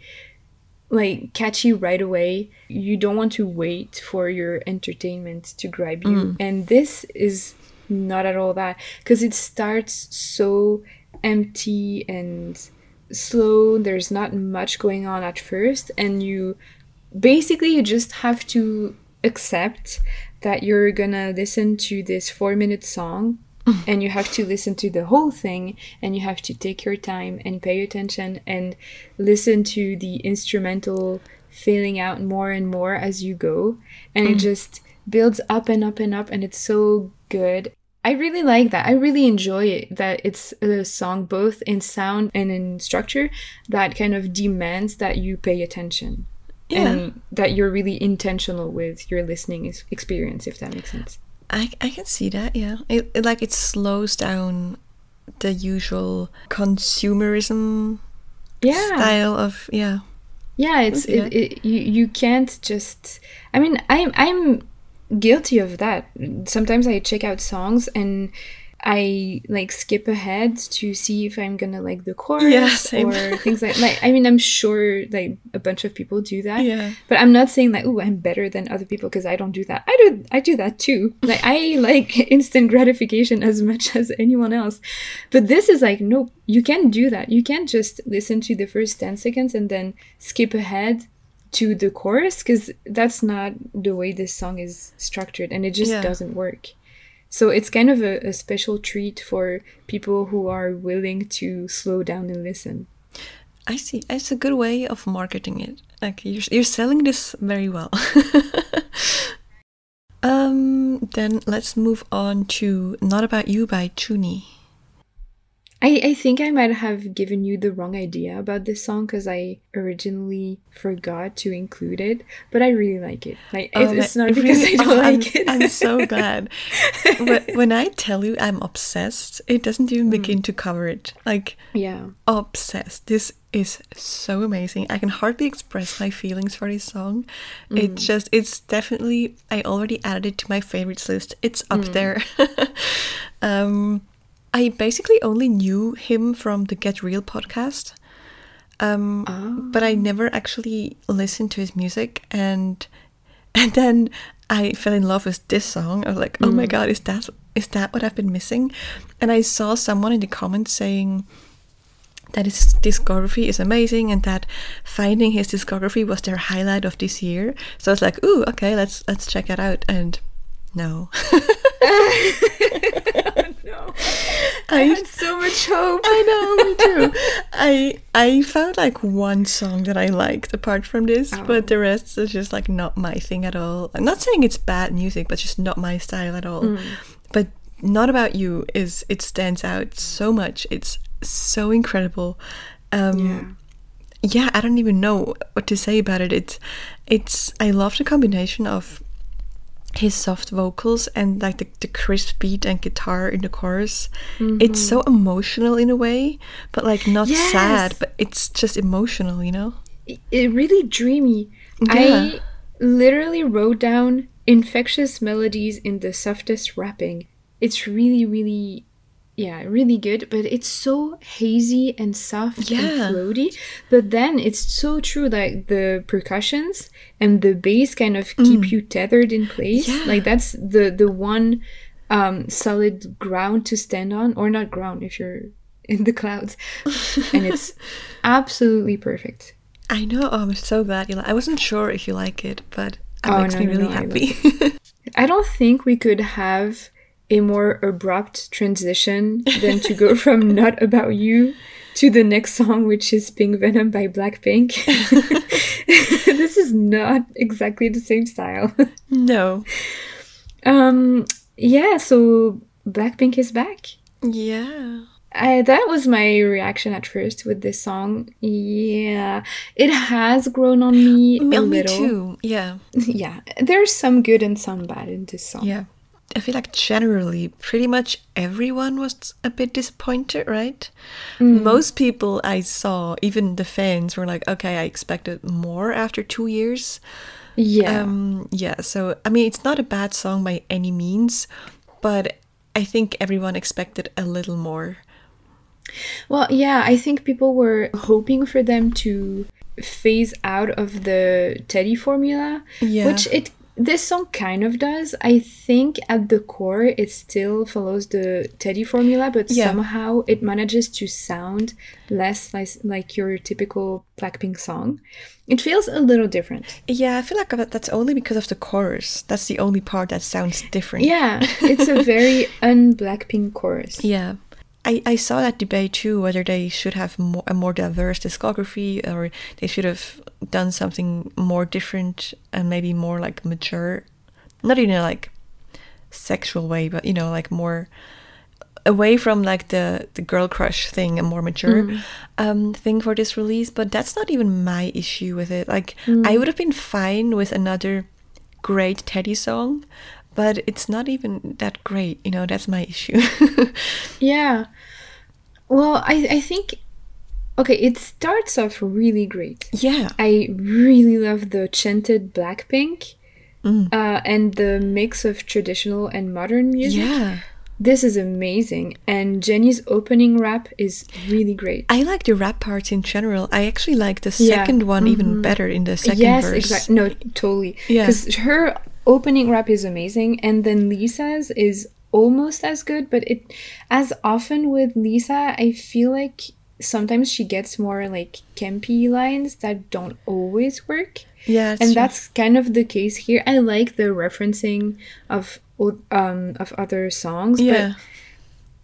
like catchy right away. You don't want to wait for your entertainment to grab you. Mm. And this is not at all that because it starts so empty and slow. There's not much going on at first and you basically you just have to accept that you're gonna listen to this four minute song and you have to listen to the whole thing and you have to take your time and pay attention and listen to the instrumental filling out more and more as you go. And it mm. just builds up and up and up and it's so good I really like that. I really enjoy it that it's a song both in sound and in structure that kind of demands that you pay attention Yeah. and that you're really intentional with your listening experience if that makes sense. I, I can see that, yeah. It, it like it slows down the usual consumerism Yeah. style of yeah. Yeah, it's it, it, you you can't just I mean, I'm I'm guilty of that. Sometimes I check out songs and I like skip ahead to see if I'm gonna like the chorus Yeah, or things like like I mean I'm sure like a bunch of people do that. Yeah. But I'm not saying like oh I'm better than other people because I don't do that. I do I do that too. Like I like instant gratification as much as anyone else. But this is like nope, you can't do that. You can't just listen to the first 10 seconds and then skip ahead to the chorus because that's not the way this song is structured and it just Yeah. doesn't work. So it's kind of a, a special treat for people who are willing to slow down and listen. I see. It's a good way of marketing it. Like you're you're selling this very well. um then let's move on to Not About You by Chuni. I, I think I might have given you the wrong idea about this song because I originally forgot to include it, but I really like it. Like Oh, it- it's not because really? I don't Oh, like I'm, it. I'm so glad. when, when I tell you I'm obsessed, it doesn't even Mm. begin to cover it. Like yeah. obsessed. This is so amazing. I can hardly express my feelings for this song. It's just it's definitely I already added it to my favorites list. It's up there. um I basically only knew him from the Get Real podcast. Um, but I never actually listened to his music and and then I fell in love with this song. I was like, "Oh my god, is that is that what I've been missing?" And I saw someone in the comments saying that his discography is amazing and that finding his discography was their highlight of this year. So I was like, "Ooh, okay, let's let's check it out." And no. No. I had so much hope. I know, me too. I I found like one song that I liked apart from this, but the rest is just like not my thing at all. I'm not saying it's bad music, but just not my style at all. But not about you is it stands out so much. It's so incredible. Um Yeah. yeah, I don't even know what to say about it. It's it's I love the combination of his soft vocals and like the, the crisp beat and guitar in the chorus. It's so mm-hmm. emotional in a way, but like not sad, but it's just emotional, you know? it really dreamy. Yeah. I literally wrote down infectious melodies in the softest rapping. It's really, really, yeah, really good, but it's so hazy and soft Yeah. and floaty. But then it's so true, like the percussions and the bass kind of keep you tethered in place. Mm. Yeah. Like that's the the one um, solid ground to stand on, or not ground if you're in the clouds, and it's absolutely perfect. I know. Oh, I'm so glad you like I wasn't sure if you like it, but it Oh, makes no, me really no, I happy. I don't think we could have a more abrupt transition than to go from Not About You to the next song, which is Pink Venom by Blackpink. this is not exactly the same style. no. Um, yeah, so Blackpink is back. Yeah. I, that was my reaction at first with this song. Yeah, it has grown on me a Oh, me little. too. Yeah. Yeah, there's some good and some bad in this song. Yeah. I feel like generally, pretty much everyone was a bit disappointed, right? Most people I saw, even the fans, were like, okay, I expected more after two years. Yeah. Um, yeah, so, I mean, it's not a bad song by any means, but I think everyone expected a little more. Well, yeah, I think people were hoping for them to phase out of the Teddy formula, Yeah. which it this song kind of does. I think at the core it still follows the Teddy formula, but Yeah. somehow it manages to sound less like, like your typical Blackpink song. It feels a little different. Yeah, I feel like that's only because of the chorus. That's the only part that sounds different. Yeah, it's a very un-Blackpink chorus. Yeah. I, I saw that debate too, whether they should have more, a more diverse discography or they should have done something more different and maybe more like mature. Not in a like sexual way, but you know, like more away from like the, the girl crush thing, a more mature um, thing for this release. But that's not even my issue with it. Like, I would have been fine with another great Teddy song, but it's not even that great. You know, that's my issue. Yeah. Well, I, I think okay, it starts off really great. yeah. I really love the chanted Blackpink Mm. uh, and the mix of traditional and modern music. Yeah. This is amazing. And Jennie's opening rap is really great. I like the rap parts in general. I actually like the Yeah. second one even better in the second yes, verse. exactly. No, totally. Yeah. Because her opening rap is amazing, and then Lisa's is almost as good. But it, as often with Lisa, I feel like sometimes she gets more like campy lines that don't always work. Yeah, and that's kind of the case here. I like the referencing of um of other songs, yeah. but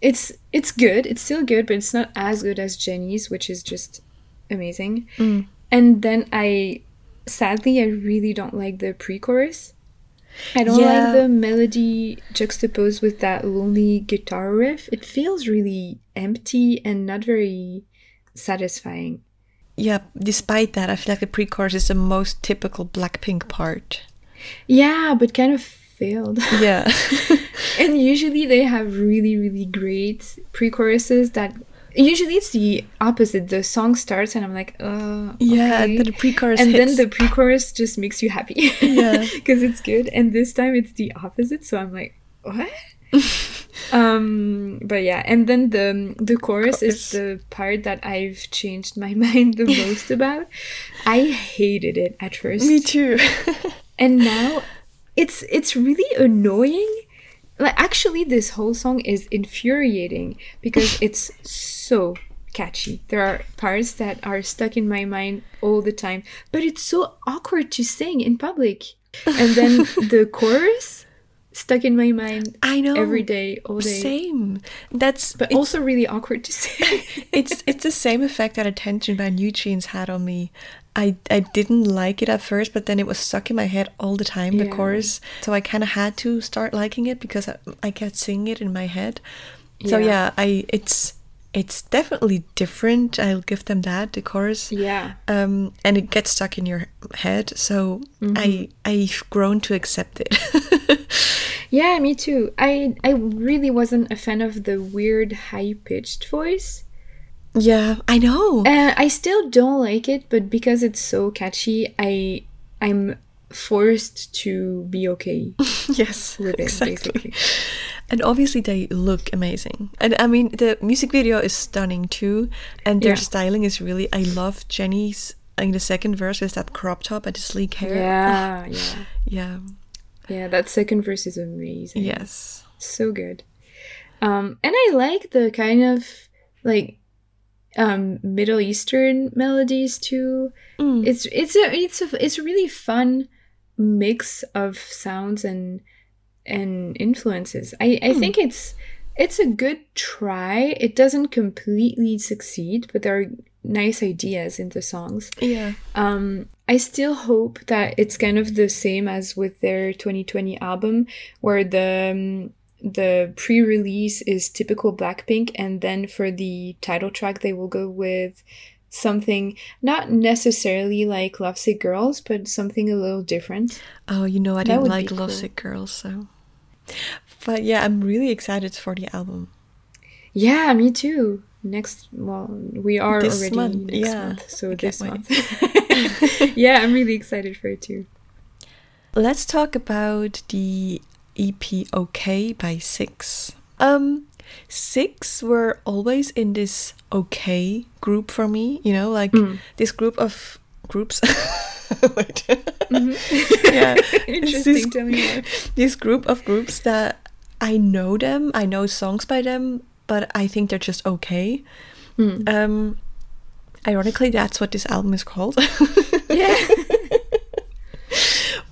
it's it's good. It's still good, but it's not as good as Jennie's, which is just amazing. Mm. And then I sadly I really don't like the pre-chorus. I don't Yeah. like the melody juxtaposed with that lonely guitar riff. It feels really empty and not very satisfying. yeah. Despite that, I feel like the pre-chorus is the most typical Blackpink part. Yeah, but kind of failed. Yeah. and usually they have really really great pre-choruses that usually it's the opposite the song starts and i'm like uh yeah. okay. And then the pre-chorus and hits. then the pre-chorus just makes you happy Yeah. because it's good and this time it's the opposite so i'm like what um but yeah and then the the chorus, Chorus. is the part that i've changed my mind the most about i hated it at first Me too. and now it's it's really annoying like actually this whole song is infuriating because it's so catchy there are parts that are stuck in my mind all the time but it's so awkward to sing in public and then the chorus stuck in my mind I know. every day all day Same. That's but also really awkward to sing it's it's the same effect that Attention by New Jeans had on me. I I didn't like it at first, but then it was stuck in my head all the time. The Yeah. chorus, so I kind of had to start liking it because I, I kept singing it in my head. So Yeah. yeah, I it's it's definitely different. I'll give them that. The chorus, yeah um, and it gets stuck in your head. So I I've grown to accept it. Yeah, me too. I I really wasn't a fan of the weird high pitched voice. Yeah, I know. Uh, I still don't like it, but because it's so catchy, I I'm forced to be okay yes, with it exactly. basically. And obviously they look amazing. And I mean the music video is stunning too. And their Yeah. styling is really I love Jennie's in the second verse with that crop top and the sleek hair. Yeah, yeah, Yeah. yeah. That second verse is amazing. Yes. so good. Um, and I like the kind of like um Middle Eastern melodies too. Mm. It's it's a it's a it's a really fun mix of sounds and and influences. I I think it's it's a good try. It doesn't completely succeed, but there are nice ideas in the songs. Yeah. Um, I still hope that it's kind of the same as with their 2020 album, where the um, the pre-release is typical Blackpink, and then for the title track they will go with something not necessarily like Lovesick Girls, but something a little different. Oh, you know I That didn't like Lovesick cool. Girls, so but yeah, I'm really excited for the album. Yeah, me too. Next, well, we are This already month, next yeah. month, so this wait. month. yeah, I'm really excited for it too. Let's talk about the EP OK by CIX. Um CIX were always in this okay group for me, you know, like Mm. this group of groups. Wait. yeah. Mm-hmm. Interesting. This, Tell me this group of groups that I know them, I know songs by them, but I think they're just okay. Mm. Um ironically that's what this album is called. Yeah.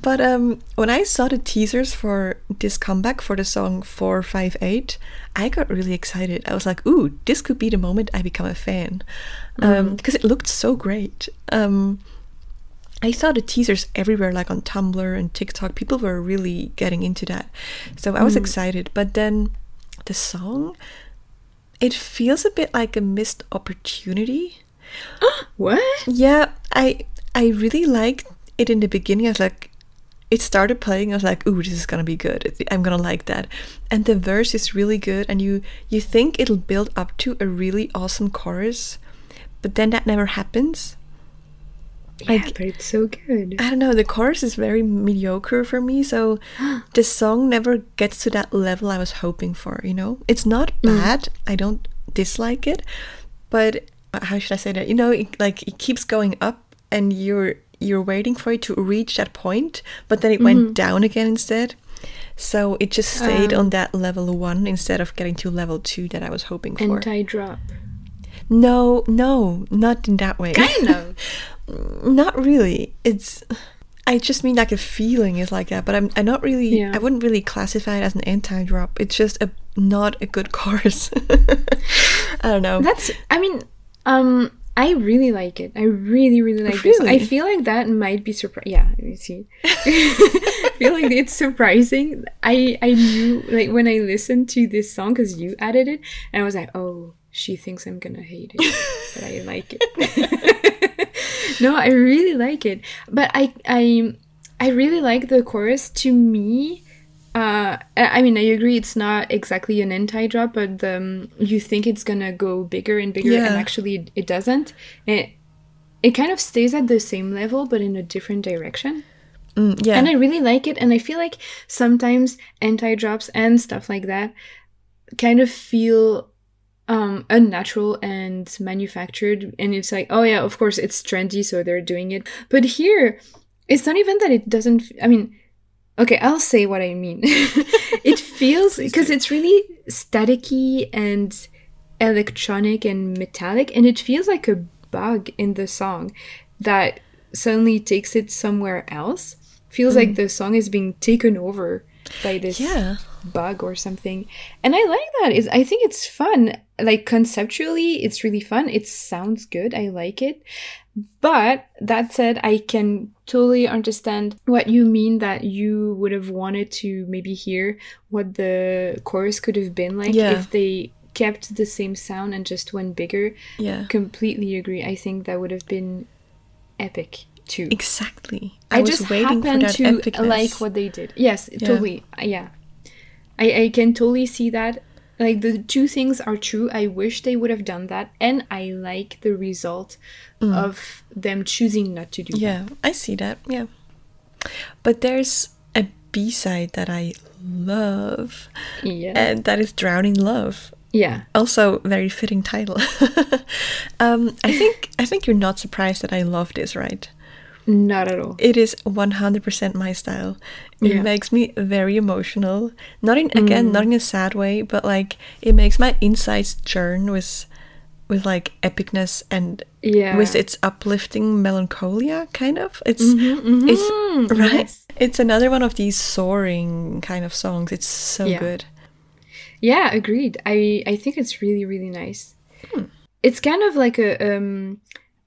But um, when I saw the teasers for this comeback for the song 458, I got really excited. I was like, ooh, this could be the moment I become a fan. Um, because it looked so great. Um, I saw the teasers everywhere, like on Tumblr and TikTok. People were really getting into that. So I was excited. But then the song, it feels a bit like a missed opportunity. What? Yeah, I I really liked it in the beginning. I was like, it started playing. I was like, ooh, this is gonna be good. I'm gonna like that. And the verse is really good, and you you think it'll build up to a really awesome chorus, but then that never happens. Yeah, Like- but it's so good. I don't know. The chorus is very mediocre for me, so the song never gets to that level I was hoping for. You know, it's not bad. I don't dislike it, but uh, how should I say that? You know, it, like it keeps going up, and you're you're waiting for it to reach that point, but then it went down again instead. So it just stayed on that level one instead of getting to level two that I was hoping for. Anti-drop. no, no, not in that way. Kind of. not really it's i just mean like a feeling is like that but i'm, I'm not really Yeah. i wouldn't really classify it as an anti-drop it's just a not a good chorus i don't know That's. I mean, um, I really like it. I really, really like this. I feel like that might be surprising. Yeah, you see. I feel like it's surprising. I I knew like when I listened to this song because you added it, and I was like, oh, she thinks I'm gonna hate it, but I like it. no, I really like it, but I I I really like the chorus. To me, uh, I mean, I agree. It's not exactly an anti-drop, but um, you think it's gonna go bigger and bigger, and actually, it, doesn't. It it kind of stays at the same level, but in a different direction. Mm, yeah And I really like it, and I feel like sometimes anti-drops and stuff like that kind of feel um unnatural and manufactured and it's like oh yeah of course it's trendy so they're doing it but here it's not even that it doesn't i mean okay i'll say what i mean. It feels because it's really staticky and electronic and metallic and it feels like a bug in the song that suddenly takes it somewhere else. Feels like mm. the song is being taken over by this Yeah. Bug or something and i like that is i think it's fun like conceptually it's really fun it sounds good i like it but that said i can totally understand what you mean that you would have wanted to maybe hear what the chorus could have been like Yeah. if they kept the same sound and just went bigger Yeah. completely agree i think that would have been epic too Exactly. I, I, was just waiting for that to epicness. like what they did. Yes, totally. Uh, Yeah, I I can totally see that. Like the two things are true. I wish they would have done that, and I like the result of them choosing not to do Mm. Yeah, I see that. Yeah. But there's a B side that I love. Yeah, and that is Drowning Love. yeah. Also, very fitting title. um, I think I think you're not surprised that I love this, right? Not at all. It is 100% my style. It Yeah. makes me very emotional. Not in again, not in a sad way, but like it makes my insides churn with with like epicness and Yeah. with its uplifting melancholia kind of. It's mhm, it's right. yes. It's another one of these soaring kind of songs. It's so Yeah. good. Yeah, agreed. I I think it's really really nice. It's kind of like a um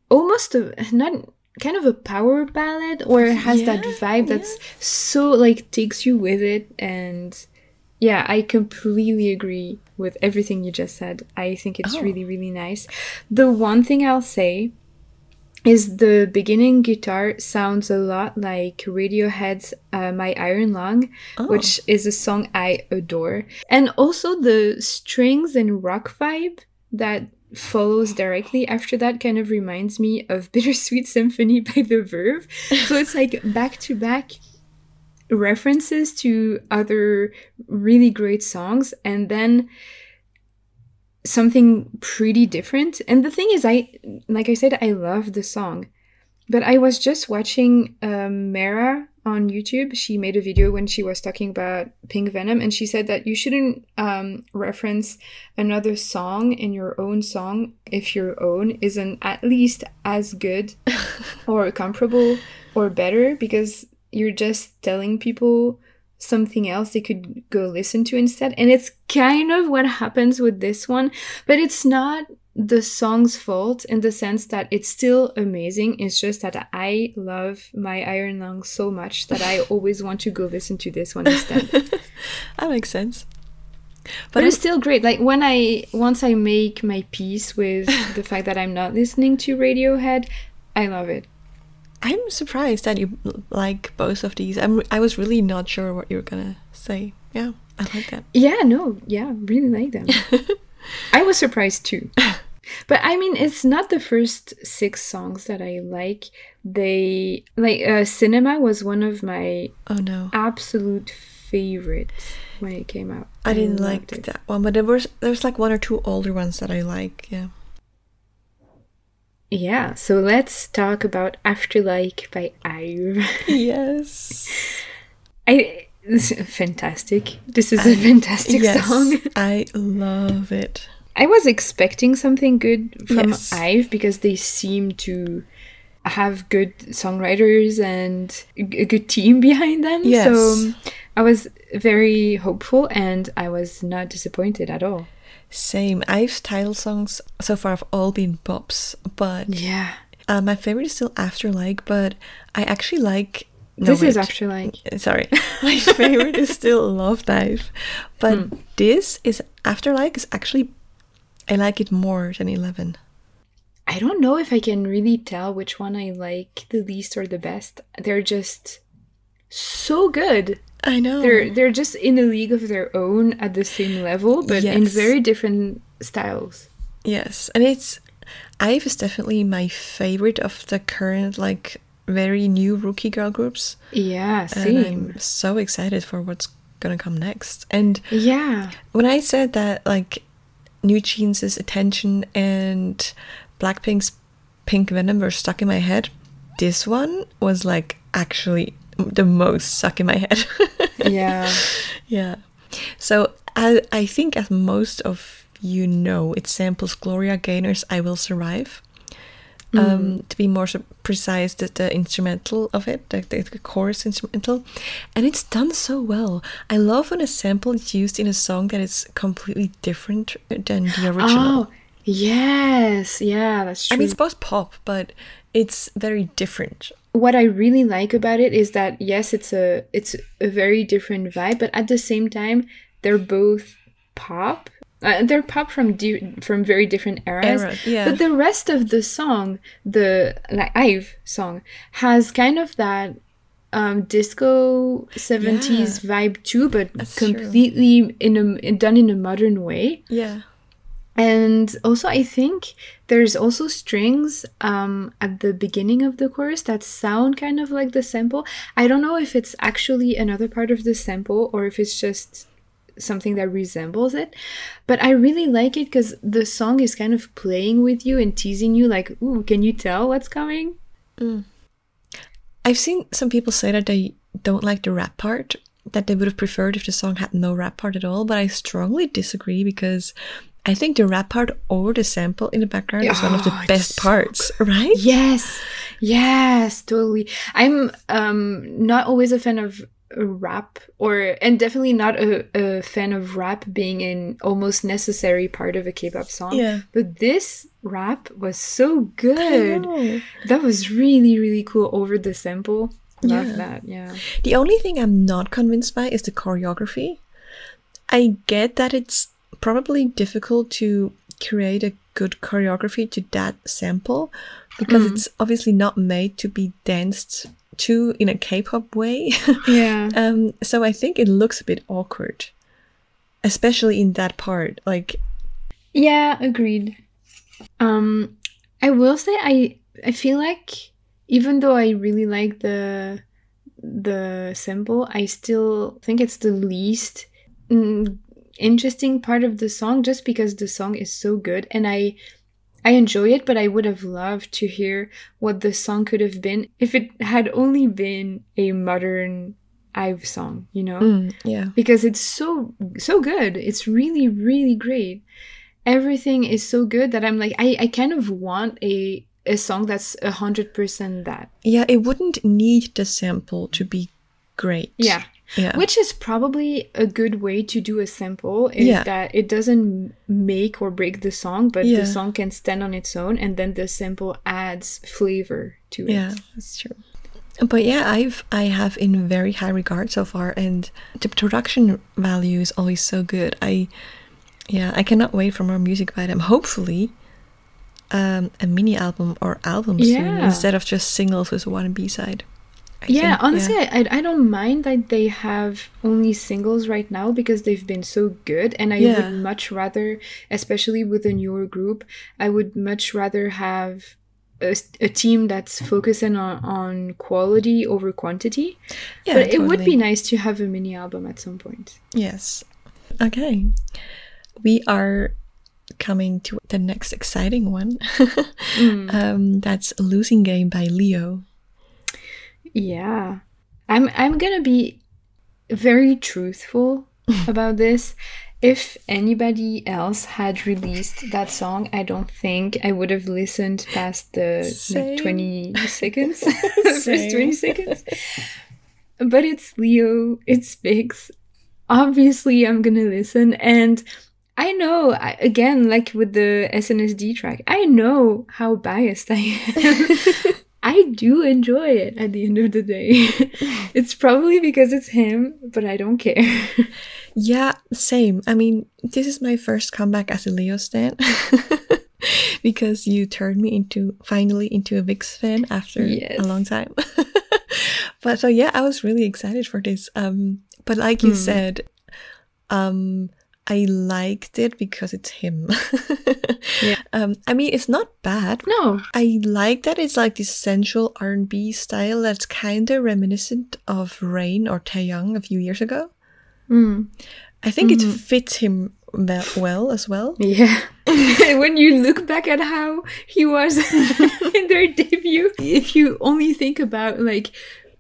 almost a not kind of a power ballad or it has that Yeah, vibe that's so like takes you with it and yeah, I completely agree with everything you just said. I think it's Oh. really really nice. The one thing I'll say is the beginning guitar sounds a lot like Radiohead's uh, My Iron Lung, Oh. which is a song I adore. And also the strings and rock vibe that follows directly after that kind of reminds me of Bittersweet Symphony by The Verve. So it's like back to back references to other really great songs and then something pretty different. And the thing is, I, like I said, I love the song. But I was just watching um, Mara on YouTube. She made a video when she was talking about Pink Venom, and she said that you shouldn't um, reference another song in your own song if your own isn't at least as good or comparable or better, because you're just telling people something else they could go listen to instead. And it's kind of what happens with this one, but it's not the song's fault in the sense that it's still amazing. It's just that I love my Iron Lung so much that I always want to go listen to this one instead. That makes sense. But it's still great. Like when I once I make my peace with the fact that I'm not listening to Radiohead, I love it. I'm surprised that you like both of these. I'm I was really not sure what you were gonna say. Yeah, I like that. Yeah, no, yeah, really like them. I was surprised too. But I mean, it's not the first CIX songs that I like. They like uh, Cinema was one of my Oh no, absolute favorites when it came out. I didn't like it. that one, but there was there's like one or two older ones that I like. Yeah. Yeah, so let's talk about Afterlike by Ive. Yes. I this is fantastic. This is a fantastic yes, song. I love it. I was expecting something good from Yes. Ive because they seem to have good songwriters and a good team behind them. Yes. So um, I was very hopeful and I was not disappointed at all. Same. Ive's title songs so far have all been pops, but Yeah. uh, my favorite is still Afterlike. But I actually like. no, this is wait. Afterlike. Sorry, my favorite is still Love Dive, but Hmm. this is Afterlike is actually I like it more than Eleven. I don't know if I can really tell which one I like the least or the best. They're just so good. I know. They're they're just in a league of their own at the same level, but in very different styles. Yes, and it's Ive is definitely my favorite of the current like very new rookie girl groups. Yeah, And. I'm so excited for what's gonna come next. And Yeah. when I said that, like, New Jeans' attention and Blackpink's Pink Venom were stuck in my head, this one was like actually the most stuck in my head. Yeah. yeah. So I, I think, as most of you know, it samples Gloria Gaynor's "I Will Survive." Um, to be more precise, the, the instrumental of it, the, the chorus instrumental, and it's done so well. I love when a sample is used in a song that is completely different than the original. Oh, yes. Yeah, that's true. I mean, it's both pop, but it's very different. what I really like about it is that yes, it's a it's a very different vibe, but at the same time, they're both pop. Uh, they're pop from di- from very different eras. Era, yeah. But the rest of the song, the like Ive song, has kind of that um disco 70s vibe too, but That's true. completely in a done in a modern way. Yeah. And also, I think there's also strings um, at the beginning of the chorus that sound kind of like the sample. I don't know if it's actually another part of the sample or if it's just something that resembles it. But I really like it because the song is kind of playing with you and teasing you, like, ooh, can you tell what's coming? I've seen some people say that they don't like the rap part, that they would have preferred if the song had no rap part at all, but I strongly disagree because I think the rap part over the sample in the background is one of the Oh, best so parts, right? Yes, yes, totally. I'm um not always a fan of rap or and definitely not a, a fan of rap being an almost necessary part of a K-pop song. Yeah. But this rap was so good. That was really really cool over the sample. Love Yeah. that. Yeah. The only thing I'm not convinced by is the choreography. I get that it's probably difficult to create a good choreography to that sample because mm. it's obviously not made to be danced to in a K-pop way. Yeah. um, so I think it looks a bit awkward, especially in that part. Like, Yeah, agreed. Um, I will say I I feel like even though I really like the the sample, I still think it's the least mm, interesting part of the song, just because the song is so good and I I enjoy it, but I would have loved to hear what the song could have been if it had only been a modern Ive song, you know? Mm, yeah, because it's so so good. It's really really great. Everything is so good that i'm like i, I kind of want a a song that's a hundred percent that. Yeah, it wouldn't need the sample to be great. yeah yeah, which is probably a good way to do a sample is Yeah. that it doesn't make or break the song but Yeah. the song can stand on its own and then the sample adds flavor to it Yeah, that's true. But yeah, I've I have in very high regard so far, and the production value is always so good. I yeah, I cannot wait for more music by them. Hopefully, um, a mini album or album soon instead of just singles with one B side. I yeah, think, honestly, I, I don't mind that they have only singles right now because they've been so good. And I Yeah. would much rather, especially with a newer group, I would much rather have a, a team that's focusing on, on quality over quantity. yeah, but it would be nice to have a mini album at some point. Yes. Okay. We are coming to the next exciting one. Mm. um, that's Losing Game by Leo. Yeah. I'm I'm gonna be very truthful about this. If anybody else had released that song, I don't think I would have listened past the like 20 seconds. first 20 seconds. But it's Leo, it's VIXX. Obviously, I'm gonna listen. And I know, I, again, like with the SNSD track, I know how biased I am. I do enjoy it at the end of the day. it's probably because it's him, but I don't care. Yeah, same. I mean, this is my first comeback as a Leo stan because you turned me into finally into a VIXX fan after Yes. a long time. but so yeah, I was really excited for this. Um, but like you Hmm. said, um, I liked it because it's him. Yeah. Um, I mean, it's not bad. no. I like that it's like this sensual R&B style that's kind of reminiscent of Rain or Taeyong a few years ago. I think it fits him well as well. Yeah. when you look back at how he was in their debut, if you only think about like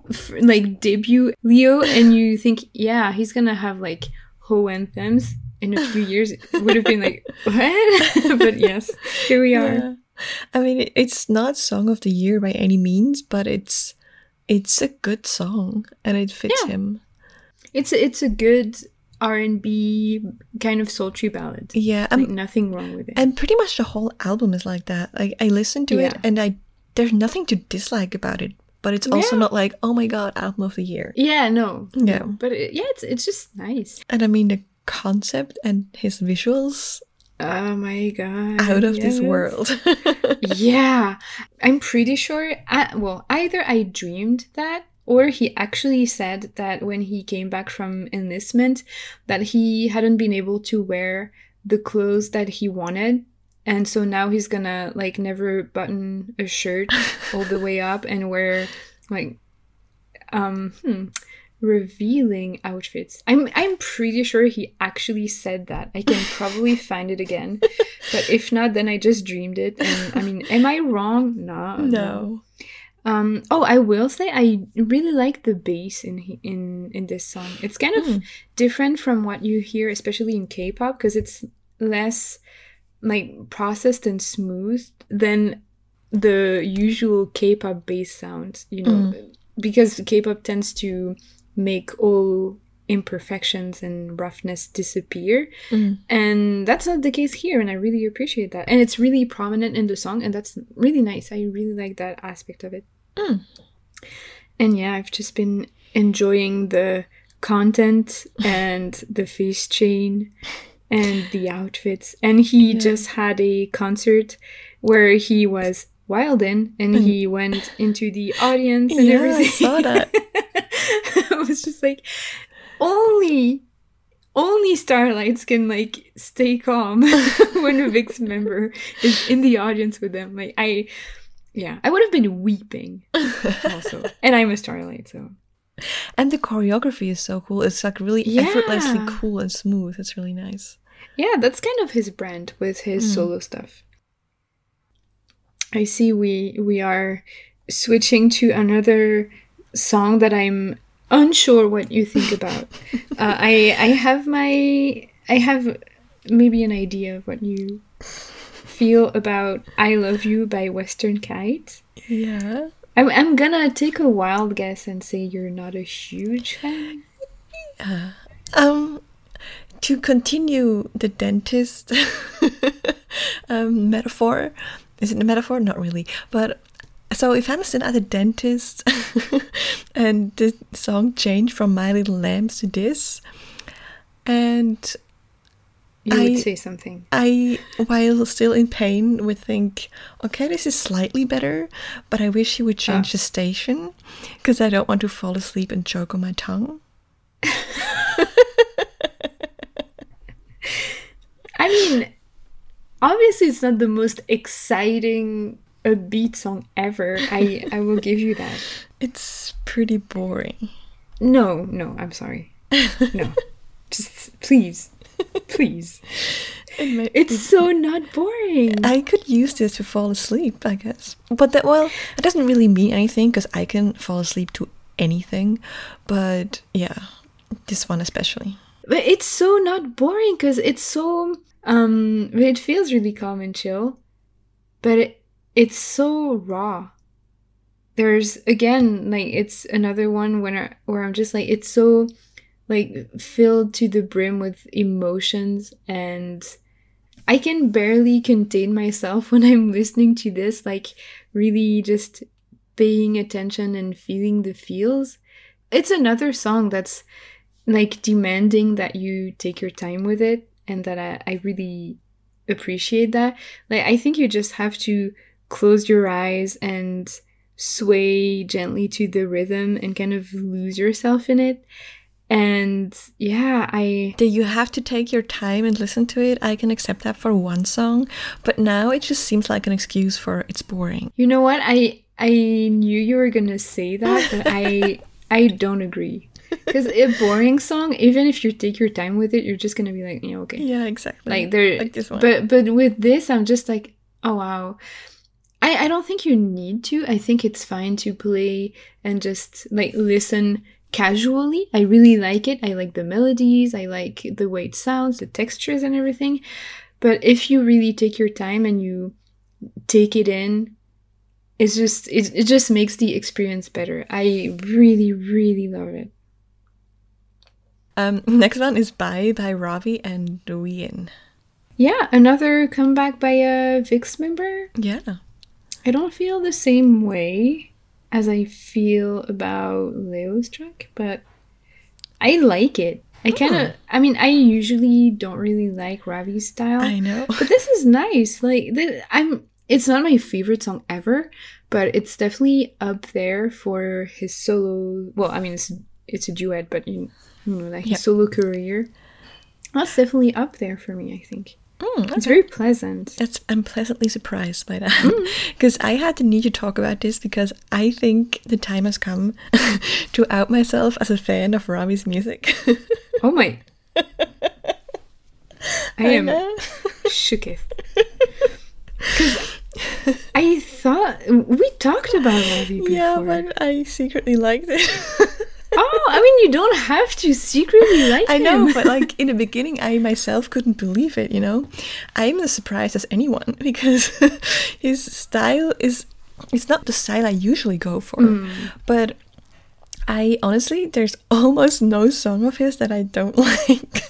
f- like debut Leo and you think, yeah, he's gonna have like ho anthems in a few years, it would have been like, what? but yes, here we are. Yeah. I mean, it's not song of the year by any means, but it's it's a good song and it fits Yeah. him. It's a, it's a good R and B kind of sultry ballad. Yeah, um, Like nothing wrong with it. and pretty much the whole album is like that. Like I listened to it and I there's nothing to dislike about it, but it's also Yeah. not like oh my god, album of the year. yeah, no, Yeah. no. but it, yeah, it's it's just nice. And I mean the concept and his visuals Oh my god, out of this world. yeah, I'm pretty sure. I, well, either I dreamed that, or he actually said that when he came back from enlistment, that he hadn't been able to wear the clothes that he wanted, and so now he's gonna like never button a shirt all the way up and wear like um hmm, revealing outfits. I'm I'm pretty sure he actually said that. I can probably find it again. But if not, then I just dreamed it. And I mean, am I wrong? No. no. Um. Oh, I will say I really like the bass in in in this song. It's kind of Mm. different from what you hear, especially in K-pop, because it's less like processed and smooth than the usual K-pop bass sounds. You know, because K-pop tends to make all imperfections and roughness disappear Mm. and that's not the case here and i really appreciate that and it's really prominent in the song and that's really nice i really like that aspect of it Mm. and yeah i've just been enjoying the content and the face chain and the outfits and he Yeah. just had a concert where he was wild in and he went into the audience and Yeah, I saw that. I was just like, only, only Starlights can like stay calm when a VIXX member is in the audience with them. Like I, yeah, I would have been weeping also, and I'm a Starlight, so And the choreography is so cool. It's like really effortlessly cool and smooth. It's really nice. yeah, that's kind of his brand with his hmm. solo stuff. I see we we are switching to another song that I'm unsure what you think about. uh, I I have my I have maybe an idea of what you feel about "I Love You" by Western Kite. Yeah. I'm I'm gonna take a wild guess and say you're not a huge fan. Um, to continue the dentist um, metaphor, is it a metaphor? Not really. But so if I'm sitting at the dentist and the song changed from My Little Lambs to this, and You I- would say something. I, while still in pain, would think, okay, this is slightly better, but I wish he would ah. change the station because I don't want to fall asleep and choke on my tongue. I mean, obviously, it's not the most exciting upbeat song ever. I I will give you that. It's pretty boring. No, no, I'm sorry. No, just please, please. It It's so not boring. I could use this to fall asleep, I guess. But that, well, it doesn't really mean anything because I can fall asleep to anything. But yeah, this one especially. But it's so not boring because it's so um it feels really calm and chill, but it, it's so raw. There's again like it's another one when I, where I'm just like it's so like filled to the brim with emotions and I can barely contain myself when I'm listening to this like really just paying attention and feeling the feels. It's another song that's like demanding that you take your time with it and that I, I really appreciate that like i think you just have to close your eyes and sway gently to the rhythm and kind of lose yourself in it and yeah i Do you have to take your time and listen to it? I can accept that for one song, but now it just seems like an excuse for it's boring. you know what i i knew you were gonna say that but i i don't agree Because a boring song, even if you take your time with it, you're just gonna be like, yeah, okay. Yeah, exactly. Like there, Like this one. but but with this, I'm just like, oh wow. I I don't think you need to. I think it's fine to play and just like listen casually. I really like it. I like the melodies. I like the way it sounds, the textures, and everything. But if you really take your time and you take it in, it's just it, it just makes the experience better. I really really love it. um, next one is Bye by Ravi and Wien. Yeah, another comeback by a VIXX member. Yeah. I don't feel the same way as I feel about Leo's track, but I like it. I kind of, oh. I mean, I usually don't really like Ravi's style, I know. but this is nice. Like, th- I'm, it's not my favorite song ever, but it's definitely up there for his solo. Well, I mean, it's it's a duet, but you, you know, like his solo career. That's definitely up there for me. I think Mm, it's very pleasant. That's I'm pleasantly surprised by that because I had the need to talk about this because I think the time has come to out myself as a fan of Ravi's music. Oh my! I am know. shooketh. Because I thought we talked about Ravi before. yeah, but I secretly liked it. Oh, I mean, you don't have to secretly like I know, him. but like in the beginning, I myself couldn't believe it. You know, I'm as surprised as anyone because his style is it's not the style I usually go for. Mm. But I honestly, there's almost no song of his that I don't like.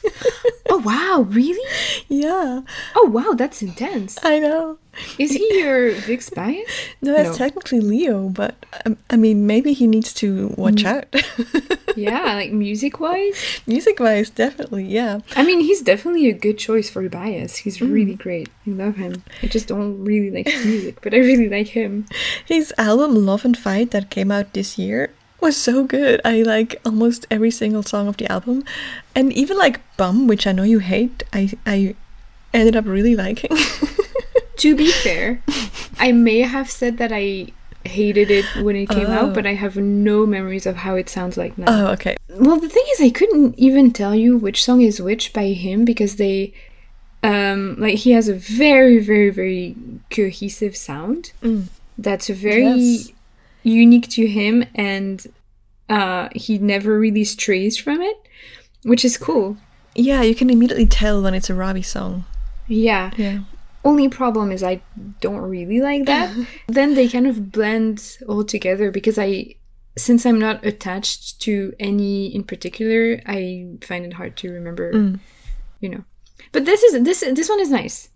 oh wow, really? yeah, Oh wow, that's intense. I know. Is he your big bias? No, that's No. technically Leo, but um, I mean, maybe he needs to watch out. Yeah, like music wise. Music wise, definitely, yeah. I mean, he's definitely a good choice for bias. He's really great. I love him. I just don't really like his music, but I really like him. His album Love and Fight that came out this year was so good. I like almost every single song of the album. And even like Bum, which I know you hate, I I ended up really liking. To be fair, I may have said that I hated it when it came Oh. out, but I have no memories of how it sounds like now. oh, okay. well, the thing is, I couldn't even tell you which song is which by him because they, um, like he has a very, very, very cohesive sound. Mm. That's very Yes. Unique to him, and uh, he never really strays from it, which is cool. Yeah, you can immediately tell when it's a Ravi song. Yeah. Yeah. Only problem is I don't really like that. then they kind of blend all together because I, since I'm not attached to any in particular, I find it hard to remember. Mm. You know, but this is this this one is nice.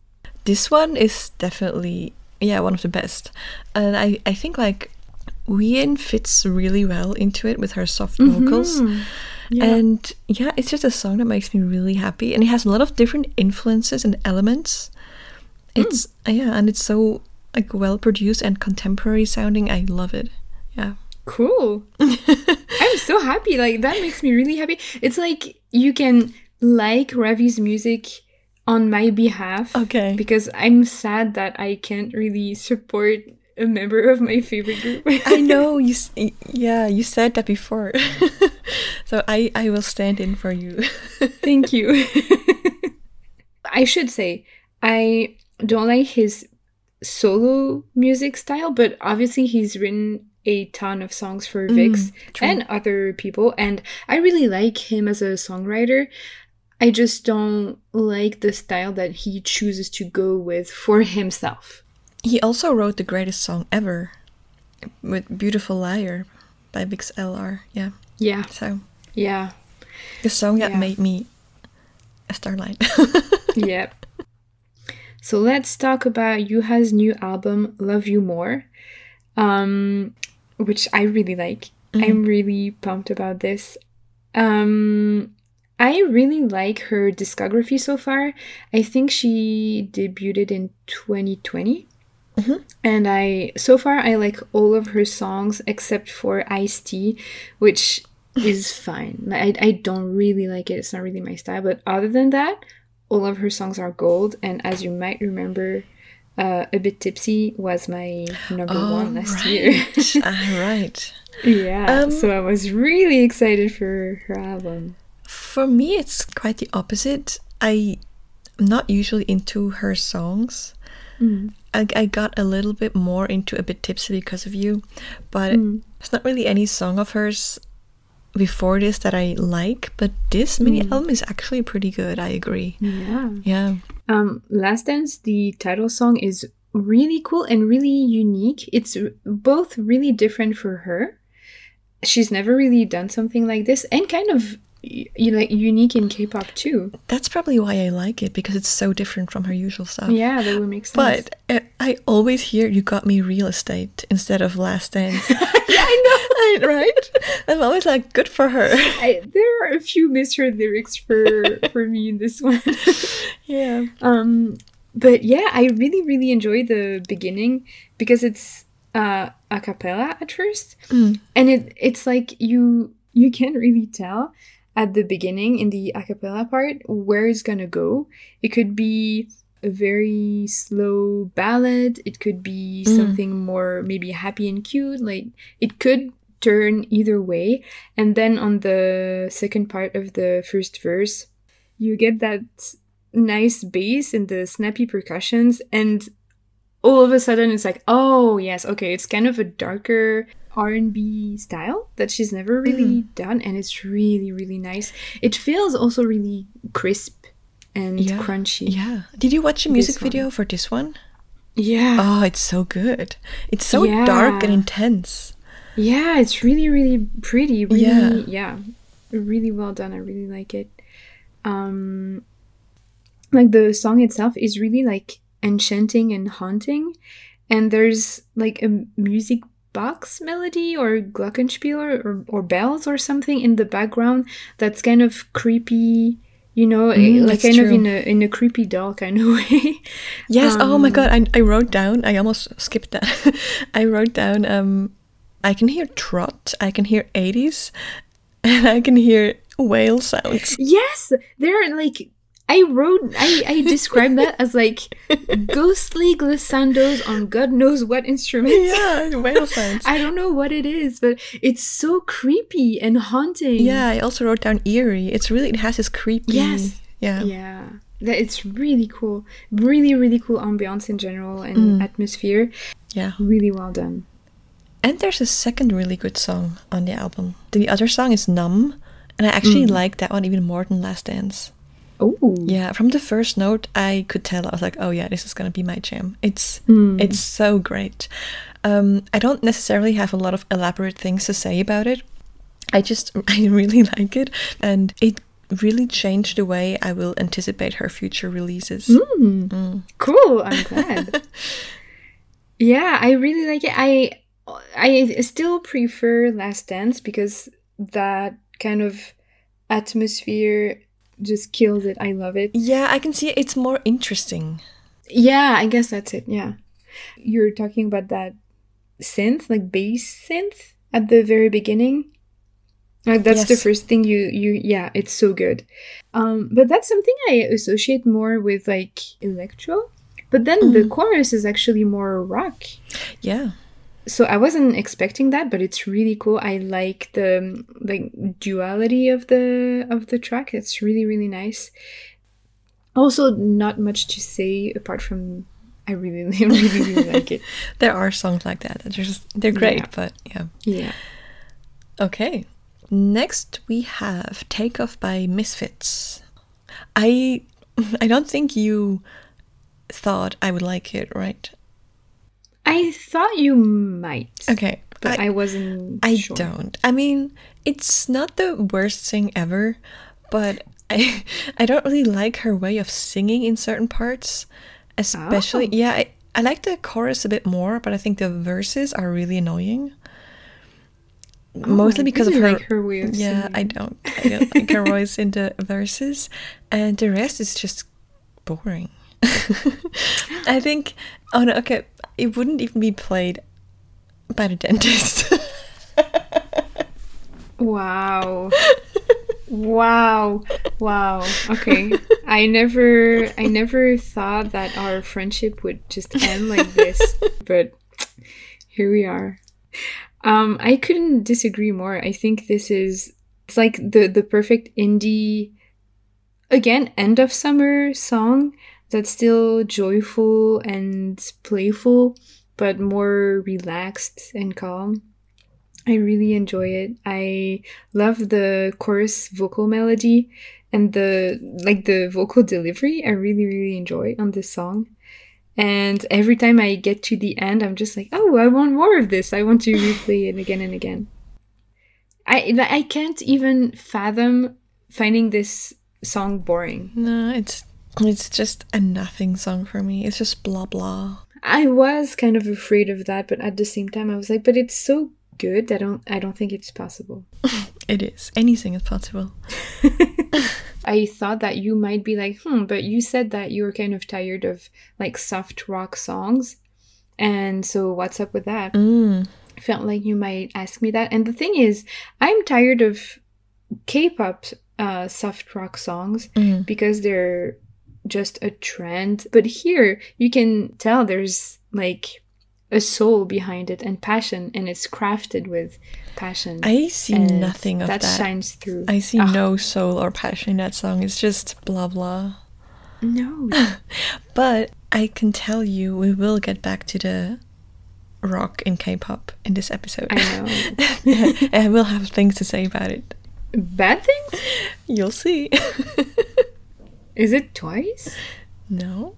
This one is definitely yeah, one of the best. And I, I think like Wien fits really well into it with her soft vocals. Mm-hmm. Yeah. And yeah, it's just a song that makes me really happy. And it has a lot of different influences and elements. Mm. It's yeah, and it's so like well produced and contemporary sounding. I love it. Yeah. Cool. I'm so happy. Like that makes me really happy. It's like you can like Ravi's music on my behalf. Okay. Because I'm sad that I can't really support a member of my favorite group. I know you. Yeah, you said that before. so I I will stand in for you. Thank you. I should say I don't like his solo music style, but obviously he's written a ton of songs for mm, VIXX true. and other people, and I really like him as a songwriter. I just don't like the style that he chooses to go with for himself. He also wrote the greatest song ever, with "Beautiful Liar" by VIXX LR. Yeah. Yeah, So yeah, the song that Yeah. made me a starlight. yep. So let's talk about Yuha's new album, Love You More, um, which I really like. I'm really pumped about this. Um, I really like her discography so far. I think she debuted in 2020. And I so far I like all of her songs except for Ice Tea, which is fine. I I don't really like it. It's not really my style. But other than that, all of her songs are gold. And as you might remember, uh, A Bit Tipsy was my number Oh, one last year. right. Ah, right. yeah. Um, so I was really excited for her album. For me, it's quite the opposite. I, I'm not usually into her songs. I, I got a little bit more into a bit tipsy because of you, but it's not really any song of hers before this that I like. But this mini album is actually pretty good. I agree. Yeah. Yeah. Um, Last Dance, the title song is really cool and really unique. It's both really different for her. She's never really done something like this, and kind of you like unique in K-pop too. That's probably why I like it because it's so different from her usual stuff. Yeah, that would make sense. But uh, I always hear you got me real estate instead of last dance. yeah, I know. right? I'm always like, good for her. I, there are a few misheard lyrics for for me in this one. Yeah. um, but yeah, I really really enjoy the beginning because it's uh, a cappella at first, and it it's like you you can't really tell at the beginning in the a cappella part where it's gonna go. It could be a very slow ballad. It could be mm. something more maybe happy and cute. Like it could turn either way. And then on the second part of the first verse, you get that nice bass and the snappy percussions and all of a sudden it's like oh yes okay it's kind of a darker r&b style that she's never really done and it's really really nice it feels also really crisp and Yeah. crunchy Yeah. Did you watch the music video for this one? yeah Oh, it's so good. It's so dark and intense. Yeah, it's really, really pretty. Really, Yeah. yeah. really well done. I really like it. Um, like the song itself is really like enchanting and haunting, and there's like a music box melody or glockenspiel or, or, bells or something in the background that's kind of creepy. You know, Mm, like that's kind of in a in a creepy doll kind of way. Yes. oh my Um, god. I, I wrote down. I almost skipped that. I wrote down. Um, I can hear trot. I can hear 80s, and I can hear whale sounds. Yes, they're like I wrote I I described that as like ghostly glissandos on God knows what instruments. yeah, whale sounds. I don't know what it is, but it's so creepy and haunting. yeah. I also wrote down eerie. It's really. It has this creepy. Yes. Yeah. Yeah. That it's really cool. Really, really cool ambiance in general and mm. atmosphere. Yeah. Really well done. And there's a second really good song on the album. The other song is Numb, and I actually mm. like that one even more than Last Dance. Oh. Yeah, from the first note, I could tell. I was like, "Oh yeah, this is gonna be my jam." It's Hmm. it's so great. Um, I don't necessarily have a lot of elaborate things to say about it. I just I really like it, and it really changed the way I will anticipate her future releases. Cool. I'm glad. yeah, I really like it. I I still prefer Last Dance because that kind of atmosphere just kills it. I love it. Yeah, I can see it. it's more interesting. Yeah, I guess that's it. Yeah. You're talking about that synth, like bass synth at the very beginning. Like that's the first thing you you yeah, it's so good. Um but that's something I associate more with like electro. But then the chorus is actually more rock. Yeah. So I wasn't expecting that, but it's really cool. I like the like duality of the of the track. It's really really nice. Also, not much to say apart from I really really really like it. There are songs like that. They're just they're great, Yeah. but yeah. Yeah. Okay. Next we have Take Off by Misfits. I I don't think you thought I would like it, right? I thought you might. Okay. But I, I, wasn't I sure. don't. I mean, it's not the worst thing ever, but I I don't really like her way of singing in certain parts. Especially Oh. yeah, I, I like the chorus a bit more, but I think the verses are really annoying. Mostly Oh, I because of her, like her way of yeah, I don't I don't like her voice in the verses, and the rest is just boring. I think oh no okay it wouldn't even be played by the dentist. Wow. wow. Wow. Okay. I never I never thought that our friendship would just end like this, but here we are. Um I couldn't disagree more. I think this is it's like the the perfect indie again end of summer song that's still joyful and playful but more relaxed and calm. I really enjoy it. I love the chorus vocal melody and the like the vocal delivery. I really really enjoy on this song. And every time I get to the end, I'm just like, "Oh, I want more of this. I want to replay it again and again." I I can't even fathom finding this song boring. No, it's it's just a nothing song for me. It's just blah blah. I was kind of afraid of that, but at the same time, I was like, "But it's so good. I don't I don't think it's possible." It is. Anything is possible. I thought that you might be like, hmm, but you said that you were kind of tired of like soft rock songs. And so what's up with that? Mm. Felt like you might ask me that. And the thing is, I'm tired of K pop uh, soft rock songs Mm. because they're just a trend. But here, you can tell there's like a soul behind it and passion, and it's crafted with passion. I see and nothing of that. That shines through. I see Ah, no soul or passion in that song. It's just blah blah. no. But I can tell you, we will get back to the rock in K-pop in this episode. I know. and we'll have things to say about it. Bad things? You'll see. Is it twice? no,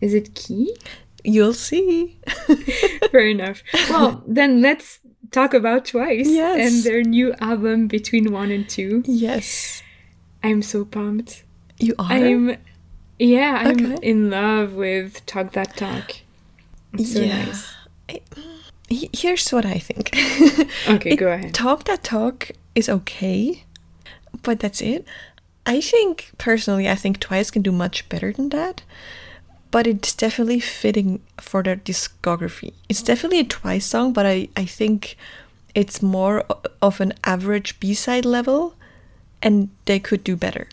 Is it key? you'll see. Fair enough. Well, then let's talk about Twice Yes. and their new album Between One and Two. yes, I'm so pumped. you are. I'm, yeah, I'm Okay. in love with Talk That Talk. It's so yeah. nice. He- Here's what I think. Okay, It- go ahead. Talk that talk is okay, but that's it. I think personally, I think Twice can do much better than that. But it's definitely fitting for their discography. It's definitely a Twice song, but I, I think it's more of an average B side level, and they could do better.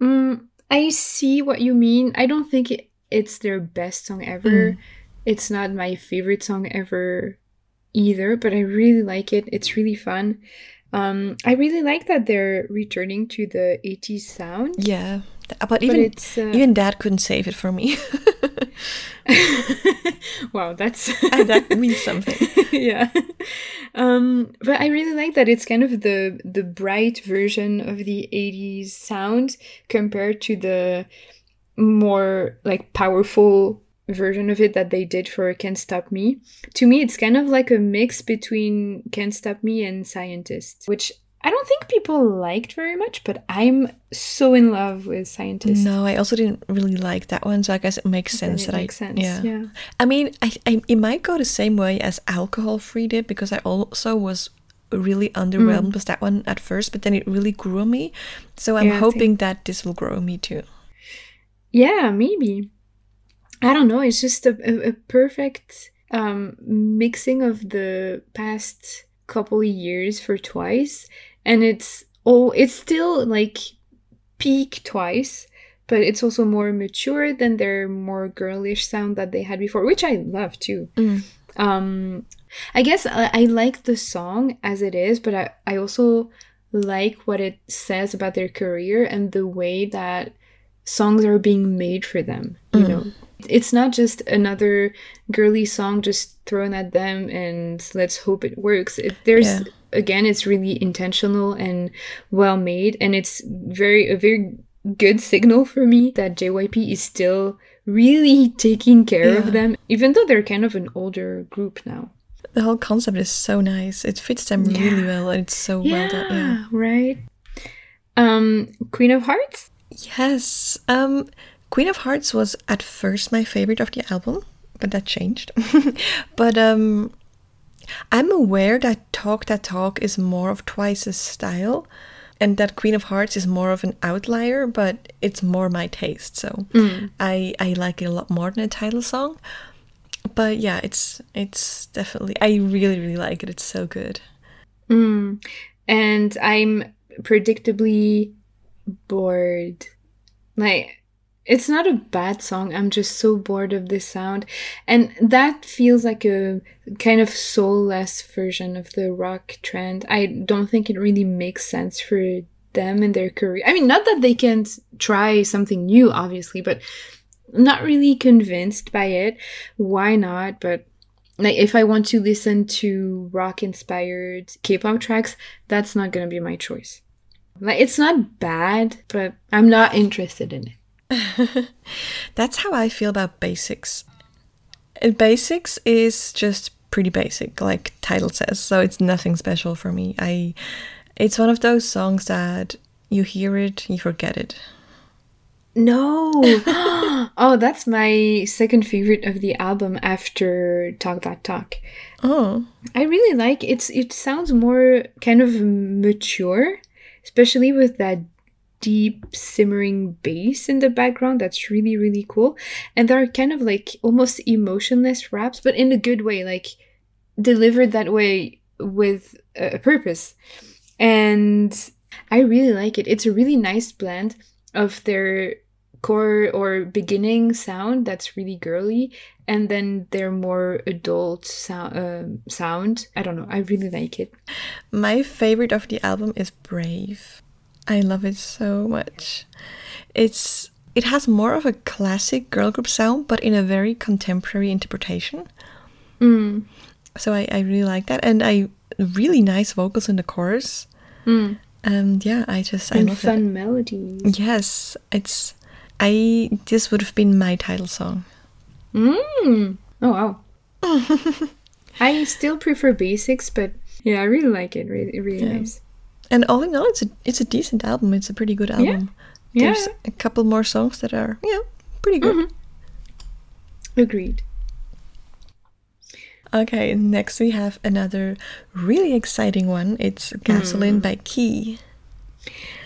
Mm, I see what you mean. I don't think it, it's their best song ever. It's not my favorite song ever either, but I really like it. It's really fun. Um, I really like that they're returning to the 80s sound. Yeah, but But even it's uh, even that couldn't save it for me. wow, that's that means something. yeah. Um, but I really like that it's kind of the the bright version of the 80s sound compared to the more like powerful version of it that they did for Can't Stop Me. To me, it's kind of like a mix between Can't Stop Me and Scientist, which I don't think people liked very much, but I'm so in love with Scientist. No, I also didn't really like that one, so I guess it makes sense it that makes I sense. yeah. yeah. I mean, I, I it might go the same way as alcohol free did because I also was really underwhelmed Mm. with that one at first, but then it really grew on me. So I'm Yeah, hoping that this will grow on me too. Yeah, maybe. I don't know. It's just a, a, a perfect um, mixing of the past couple of years for Twice, and it's oh, it's still like peak Twice, but it's also more mature than their more girlish sound that they had before, which I love too. Mm. Um, I guess I, I like the song as it is, but I, I also like what it says about their career and the way that songs are being made for them. You Mm. know, it's not just another girly song just thrown at them and let's hope it works. It, there's Yeah. again, it's really intentional and well made, and it's very a very good signal for me that JYP is still really taking care Yeah. of them, even though they're kind of an older group now. The whole concept is so nice. It fits them really well, and it's so well done. Yeah. right. Um, Queen of Hearts. Yes. Um, Queen of Hearts was at first my favorite of the album, but that changed. but um, I'm aware that Talk That Talk is more of Twice's style, and that Queen of Hearts is more of an outlier, but it's more my taste. So I I like it a lot more than a title song. But yeah, it's it's definitely I really really like it. It's so good. Mm. And I'm predictably bored Like it's not a bad song. I'm just so bored of this sound. And that feels like a kind of soulless version of the rock trend. I don't think it really makes sense for them in their career. I mean, not that they can't try something new, obviously, but not really convinced by it. Why not? But like if I want to listen to rock inspired K-pop tracks, that's not gonna be my choice. Like it's not bad, but I'm not interested in it. That's how I feel about basics. Uh, Basics is just pretty basic, like title says, so it's nothing special for me. I it's one of those songs that you hear it, you forget it. No. oh, that's my second favorite of the album after Talk That Talk. Oh. I really like it's it sounds more kind of mature, especially with that deep simmering bass in the background. That's really really cool. And there are kind of like almost emotionless raps but in a good way like delivered that way with a purpose. And i really like it. It's a really nice blend of their core or beginning sound that's really girly and then their more adult sound um sound. I don't know. I really like it. My favorite of the album is Brave. I love it so much. It's it has more of a classic girl group sound, but in a very contemporary interpretation. mm. So I, I really like that, and I really nice vocals in the chorus. Mm. Um, yeah, I just I and love fun it. melodies Yes, it's I this would have been my title song. Mm. Oh wow. I still prefer basics, but yeah, I really like it. Really, really Yeah. nice. And all in all, it's a it's a decent album. It's a pretty good album. Yeah. There's a couple more songs that are yeah pretty good. Mhm. Agreed. Okay, next we have another really exciting one. It's Gasoline by Key.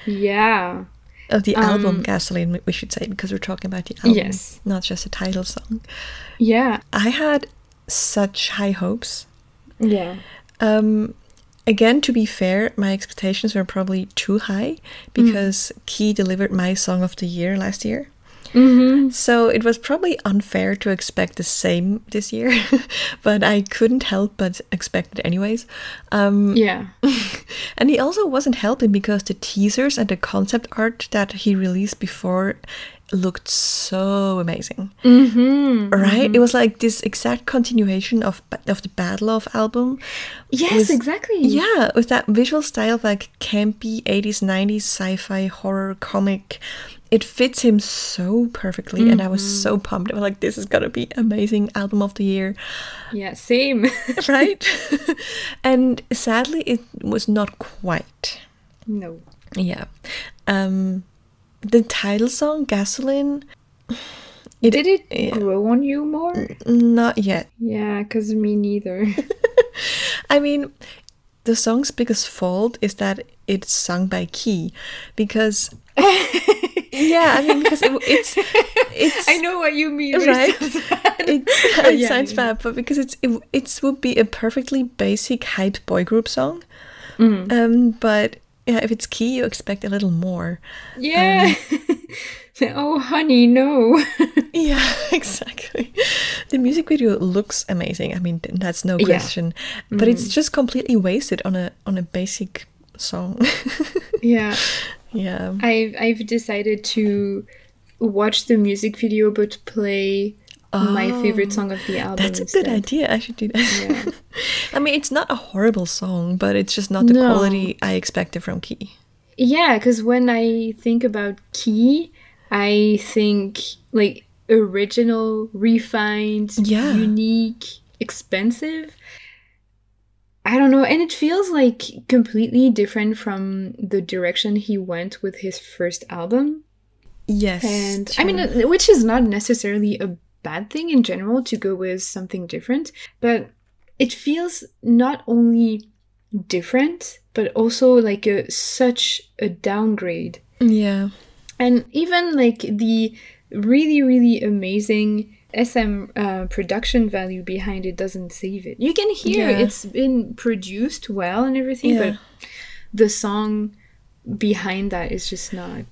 Yeah. Of the album Um, Gasoline, we should say, because we're talking about the album, Yes. not just a title song. Yeah. I had such high hopes. Yeah. Um, again, to be fair, my expectations were probably too high because Key delivered my song of the year last year. Mm-hmm. So it was probably unfair to expect the same this year, but I couldn't help but expect it anyways. Um, Yeah. and he also wasn't helping because the teasers and the concept art that he released before looked so amazing. Mm-hmm. Right? It was like this exact continuation of of the Bad Love album. Yes, with- exactly. Yeah, with that visual style of like campy 80s, 90s sci-fi horror comic. It fits him so perfectly and I was so pumped. I was like, this is gonna be amazing album of the year. Yeah. Same. Right? and sadly it was not quite. no. Yeah. Um the title song, Gasoline, it, Did it yeah. grow on you more? not yet. Yeah, cause me neither. I mean, the song's biggest fault is that it's sung by Key, because yeah, I mean, because it, it's it's I know what you mean. right. It sounds bad. It's, it yeah, sounds bad, but because it's it, it would be a perfectly basic hype boy group song. Mm. Um, but yeah, if it's Key, you expect a little more. Yeah. Um, oh, honey, no. Yeah, exactly. The music video looks amazing. I mean, that's no question. Yeah. But it's mm. just completely wasted on a on a basic song. yeah. yeah. I've I've decided to watch the music video but play my favorite um, song of the album. That's a good idea. I should do that. Yeah. I mean, it's not a horrible song, but it's just not the No. quality I expected from Key. Yeah, because when I think about Key, I think like original, refined, Yeah. unique, expensive. I don't know, and it feels like completely different from the direction he went with his first album. Yes. And I mean, which is not necessarily a bad thing in general to go with something different, but it feels not only different, but also like a such a downgrade. yeah. And even like the really, really amazing SM uh, production value behind it doesn't save it. You can hear Yeah. it's been produced well and everything, Yeah. but the song behind that is just not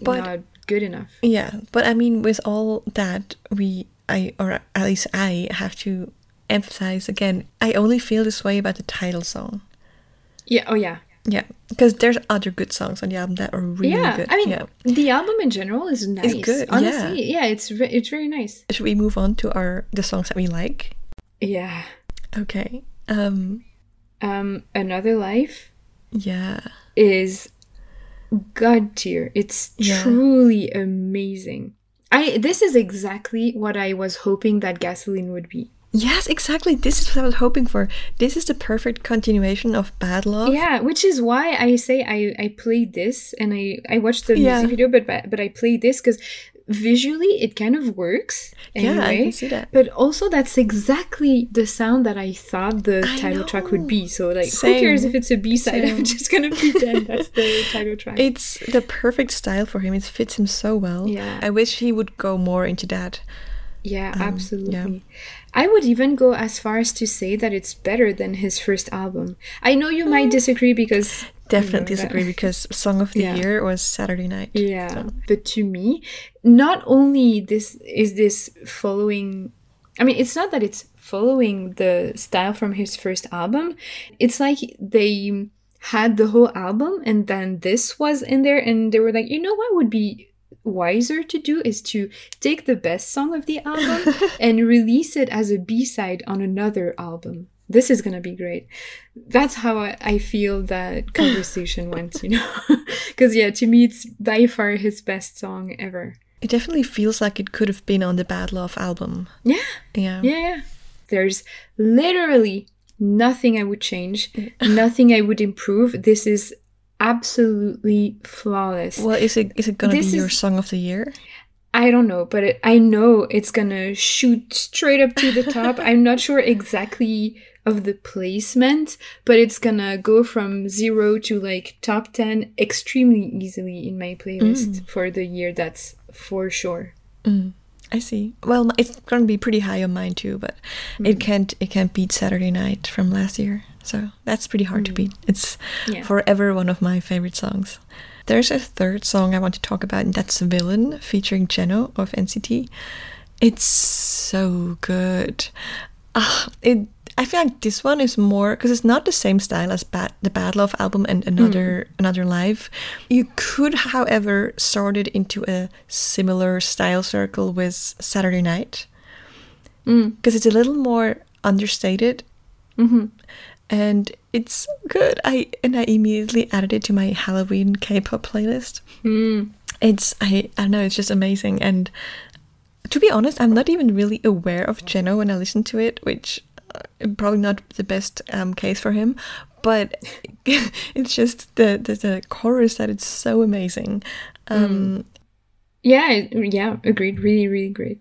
But not good enough. Yeah, but I mean, with all that, we, I, or at least I, have to emphasize again, I only feel this way about the title song. Yeah. Oh yeah. Yeah, because there's other good songs on the album that are really yeah. good. I mean, yeah. the album in general is nice. It's good, yeah. Honestly, yeah. it's ve- it's very nice. Should we move on to our the songs that we like? Yeah. Okay. Um. Um, Another Life Yeah. is god tier. It's Yeah. truly amazing. I this is exactly what I was hoping that Gasoline would be. Yes, exactly. This is what I was hoping for. This is the perfect continuation of Bad Love. Yeah, which is why I say I I played this and I I watched the Yeah. music video, but but, but I played this because visually it kind of works. Anyway. Yeah, I can see that. But also, that's exactly the sound that I thought the I title track would be. So, like, Same. who cares if it's a B side? Same. I'm just gonna pretend that's the title track. It's the perfect style for him. It fits him so well. Yeah. I wish he would go more into that. Yeah, Um, absolutely. I would even go as far as to say that it's better than his first album. I know you might disagree because Definitely you know, that- disagree because Song of the Yeah. Year was Saturday Night. Yeah, but to me, not only this is this following. I mean, it's not that it's following the style from his first album. It's like they had the whole album and then this was in there, and they were like, you know what would be wiser to do is to take the best song of the album and release it as a b-side on another album. This is gonna be great. That's how i, I feel that conversation went you know? Because yeah to me it's by far his best song ever. It definitely feels like it could have been on the Bad Love album. yeah. Yeah. yeah yeah. There's literally nothing i would change nothing i would improve. This is absolutely flawless Well, is it is it gonna This be your is- song of the year? I don't know, but it, I know it's gonna shoot straight up to the top. I'm not sure exactly of the placement, but it's gonna go from zero to like top 10 extremely easily in my playlist mm. for the year. That's for sure. Mm. I see. Well, it's gonna be pretty high on mine too, but Mm. it can't it can't beat Saturday Night from last year. So that's pretty hard to beat. It's Mm. Yeah. forever one of my favorite songs. There's a third song I want to talk about, and that's "Villain" featuring Jeno of NCT. It's so good. Ah, it. I feel like this one is more because it's not the same style as Bad, the Bad Love album and another mm. another live. You could, however, sort it into a similar style circle with Saturday Night mm. because it's a little more understated mm-hmm. and it's good. I and I immediately added it to my Halloween K-pop playlist. Mm. It's I I don't know. It's just amazing. And to be honest, I'm not even really aware of Jeno when I listen to it, which probably not the best um, case for him. But it's just the, the the chorus that it's so amazing. Um, Yeah, yeah, agreed. Really, really great.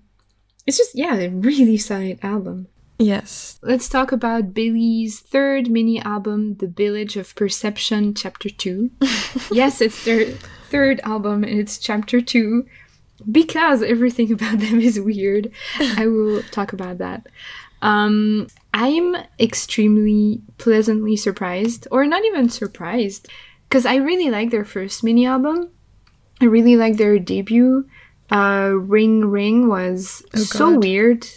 It's just, yeah, a really solid album. Yes, Let's talk about Billlie's third mini album, The Village of Perception, Chapter 2. yes, it's their third album and it's Chapter 2 because everything about them is weird. I will talk about that. Um, I'm extremely pleasantly surprised, or not even surprised, because I really like their first mini album. I really like their debut. Uh, Ring Ring was so Oh God. weird.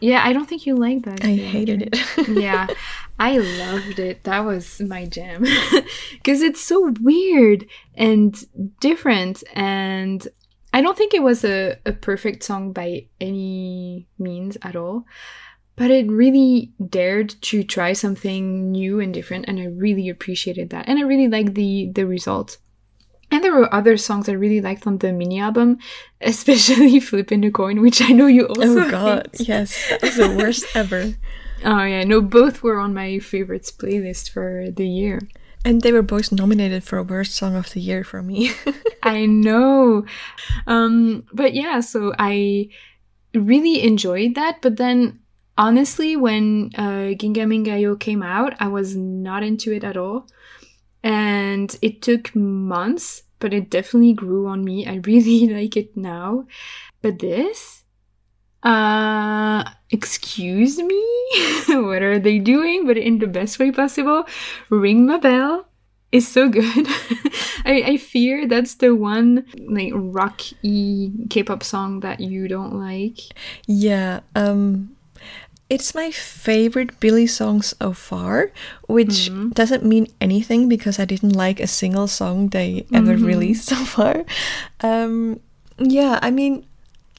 Yeah, I don't think you like that. I hated it. yeah, I loved it. That was my jam. Because it's so weird and different. And I don't think it was a, a perfect song by any means at all. But it really dared to try something new and different. And I really appreciated that. And I really liked the, the result. And there were other songs I really liked on the mini album, especially Flipping a Coin, which I know you also oh God, hate. yes, that was the worst ever. Oh yeah, no, both were on my favorites playlist for the year. And they were both nominated for worst song of the year for me. I know. Um but yeah, so I really enjoyed that, but then honestly when uh GingaMingaYo came out, I was not into it at all. And it took months, but it definitely grew on me. I really like it now. But this uh excuse me what are they doing but in the best way possible ring my bell is so good I, I fear that's the one like rocky K-pop song that you don't like. Yeah, um it's my favorite Billlie song so far, which mm-hmm. doesn't mean anything because I didn't like a single song they ever mm-hmm. released so far. Um yeah, I mean,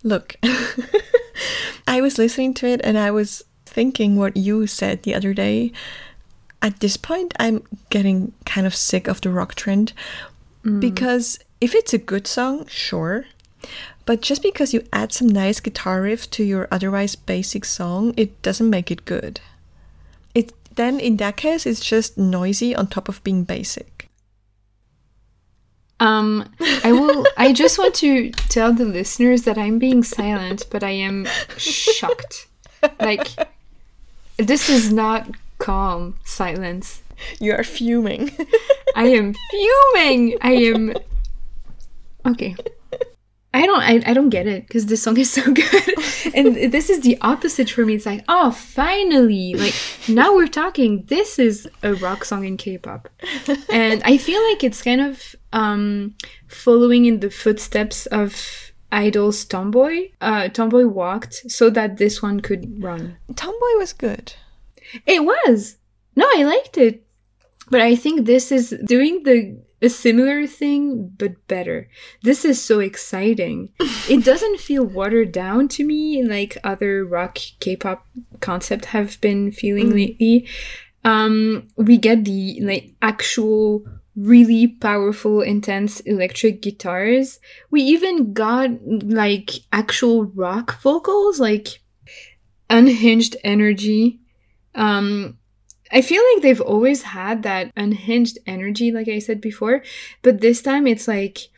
look. I was listening to it and I was thinking what you said the other day. At this point, I'm getting kind of sick of the rock trend mm. because if it's a good song, sure. But just because you add some nice guitar riff to your otherwise basic song, it doesn't make it good. It then in that case it's just noisy on top of being basic. Um, I will. I just want to tell the listeners that I'm being silent, but I am shocked. Like, this is not calm silence. You are fuming. I am fuming. I am. Okay. I don't. I, I don't get it because this song is so good, and this is the opposite for me. It's like, oh, finally, like now we're talking. This is a rock song in K-pop, and I feel like it's kind of um, following in the footsteps of (G)I-DLE's Tomboy. Uh, Tomboy walked so that this one could run. Tomboy was good. It was. No, I liked it. But I think this is doing the a similar thing but better. This is so exciting. it doesn't feel watered down to me like other rock K-pop concept have been feeling lately. Um we get the like actual really powerful intense electric guitars. We even got like actual rock vocals like unhinged energy. Um I feel like they've always had that unhinged energy, like I said before, but this time it's like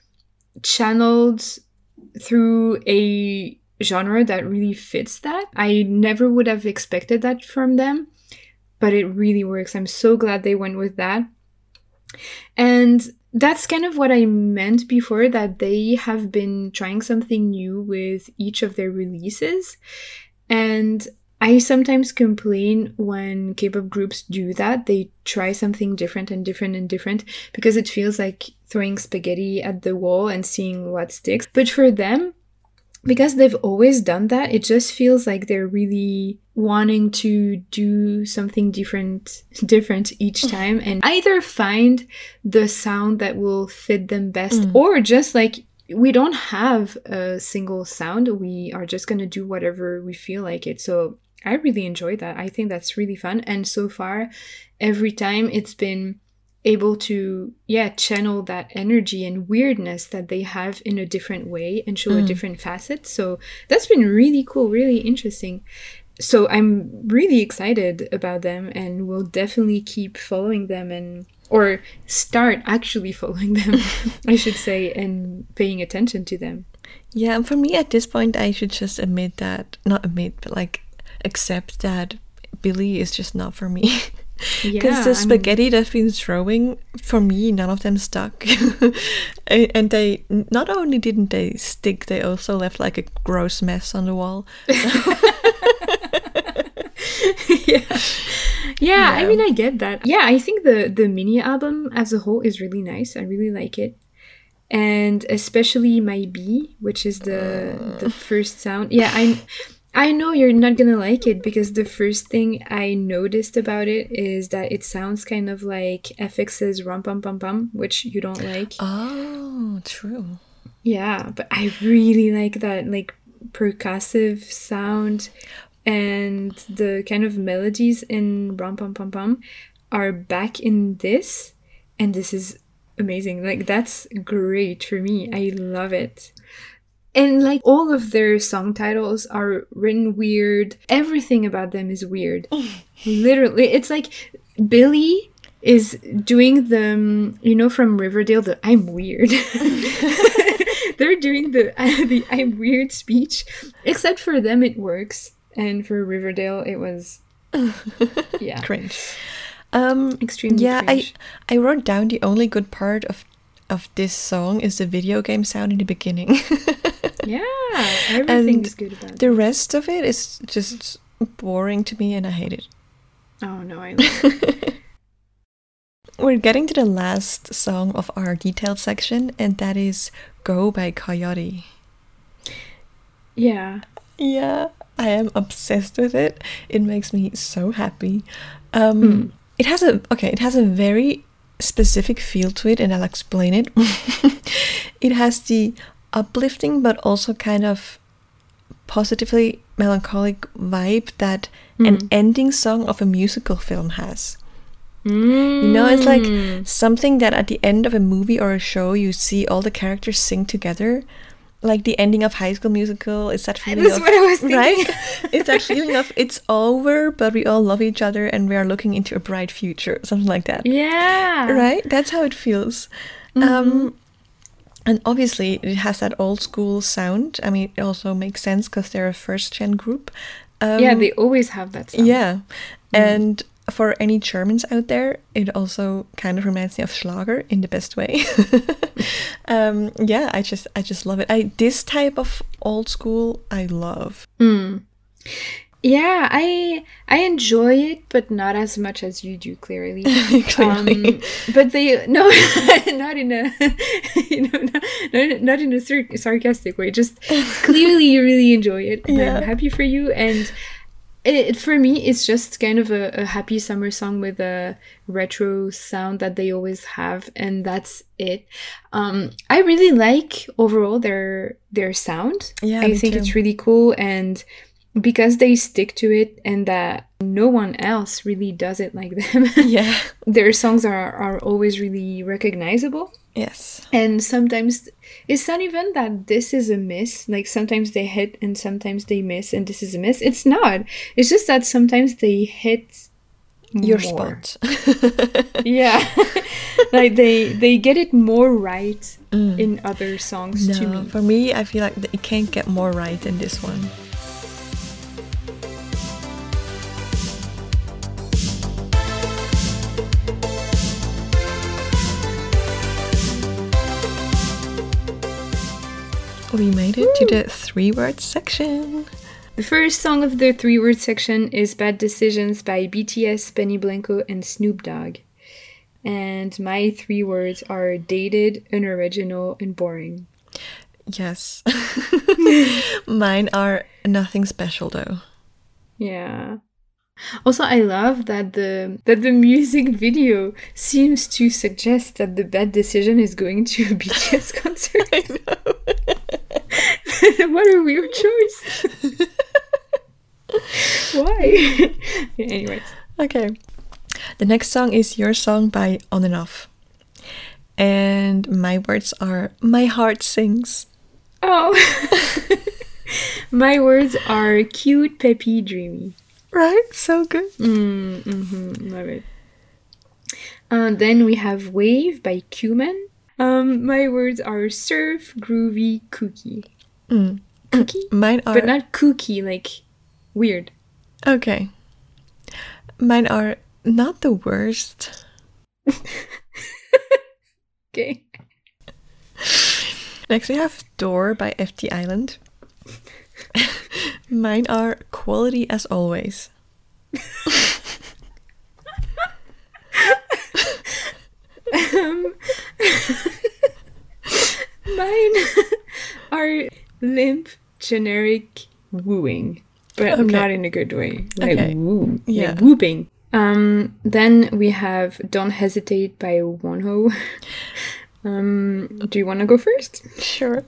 channeled through a genre that really fits that. I never would have expected that from them, but it really works. I'm so glad they went with that. And that's kind of what I meant before that they have been trying something new with each of their releases. And I sometimes complain when K-pop groups do that. They try something different and different and different because it feels like throwing spaghetti at the wall and seeing what sticks. But for them, because they've always done that, it just feels like they're really wanting to do something different different each mm. time and either find the sound that will fit them best mm. or just like we don't have a single sound. We are just going to do whatever we feel like it. So I really enjoy that. I think that's really fun. And so far, every time it's been able to, yeah, channel that energy and weirdness that they have in a different way and show a mm. different facet. So that's been really cool, really interesting. So I'm really excited about them and will definitely keep following them and or start actually following them, I should say, and paying attention to them. Yeah, and for me at this point, I should just admit that, not admit, but like accept that Billlie is just not for me. Because Yeah, the I'm- spaghetti they've been throwing, for me, none of them stuck. and they, not only didn't they stick, they also left like a gross mess on the wall. yeah. yeah, I mean, I get that. Yeah, I think the the mini album as a whole is really nice. I really like it, and especially my B, which is the the mm. first sound. Yeah, I I know you're not gonna like it because the first thing I noticed about it is that it sounds kind of like f(x)'s Rum Pum Pum Pum, which you don't like. Oh, true. Yeah, but I really like that like percussive sound and the kind of melodies in Rum Pum Pum Pum are back in this and this is amazing. Like that's great for me. I love it. And like all of their song titles are written weird. Everything about them is weird. Literally, it's like Billlie is doing the um, you know from Riverdale the I'm weird. They're doing the the I'm weird speech. Except for them it works. And for Riverdale it was yeah, Cringe. Um, extremely yeah, cringe. I I wrote down the only good part of of this song is the video game sound in the beginning. Yeah, everything And is good about it. the rest of it is just boring to me and I hate it. Oh no, I we're getting to the last song of our detailed section, and that is Go by Koyote. Yeah. Yeah, I am obsessed with it. It makes me so happy. Um, It has a okay. It has a very specific feel to it, and I'll explain it. it has the uplifting, but also kind of positively melancholic vibe that an hmm. ending song of a musical film has. You know, it's like hmm. something that at the end of a movie or a show, you see all the characters sing together. Like the ending of High School Musical, it's that feeling That's of what I was thinking. right. it's that feeling of it's over, but we all love each other and we are looking into a bright future, something like that. Yeah. Right? That's how it feels. Um, and obviously, it has that old school sound. I mean, it also makes sense because they're a first gen group. Um, yeah, they always have that sound. yeah. And for any Germans out there, it also kind of reminds me of Schlager in the best way. um, yeah, I just I just love it. I this type of old school I love. Yeah, I I enjoy it, but not as much as you do. Clearly, Clearly. Um, but they no, not in a you know not, not, in a sarcastic way. Just clearly, you really enjoy it. and Yeah. I'm happy for you. And it for me, it's just kind of a, a happy summer song with a retro sound that they always have, and that's it. Um, I really like overall their their sound. Yeah, I think too. it's really cool and because they stick to it and that no one else really does it like them Yeah. their songs are, are always really recognizable Yes. and sometimes it's not even that this is a miss like sometimes they hit and sometimes they miss and this is a miss it's not it's just that sometimes they hit Your more. spot. yeah like they they get it more right mm. in other songs to No, me for me, I feel like it can't get more right than this one. We made it to the three word section. The first song of the three word section is Bad Decisions by BTS, Benny Blanco, and Snoop Dogg. And my three words are dated, unoriginal, and boring. Yes. Mine are nothing special though. Yeah. Also, I love that the that the music video seems to suggest that the bad decision is going to a BTS concert. I know. what a weird choice. Why? Yeah, anyways. Okay. The next song is your song by ONF. And my words are My Heart Sings. Oh. My words are cute, peppy, dreamy. Right? So good. Mm, hmm love it. Uh, then we have Wave by Cuman. Um, my words are surf, groovy, kooky. Kooky? Mine are But not kooky, like weird. Okay. Mine are not the worst. Okay. Next we have Door by FT Island. Mine are quality as always. Mine are limp, generic wooing, but Okay. not in a good way. Like Okay. woo, Yeah. like whooping. Um, then we have Don't Hesitate by Wonho. Um, do you want to go first? Sure.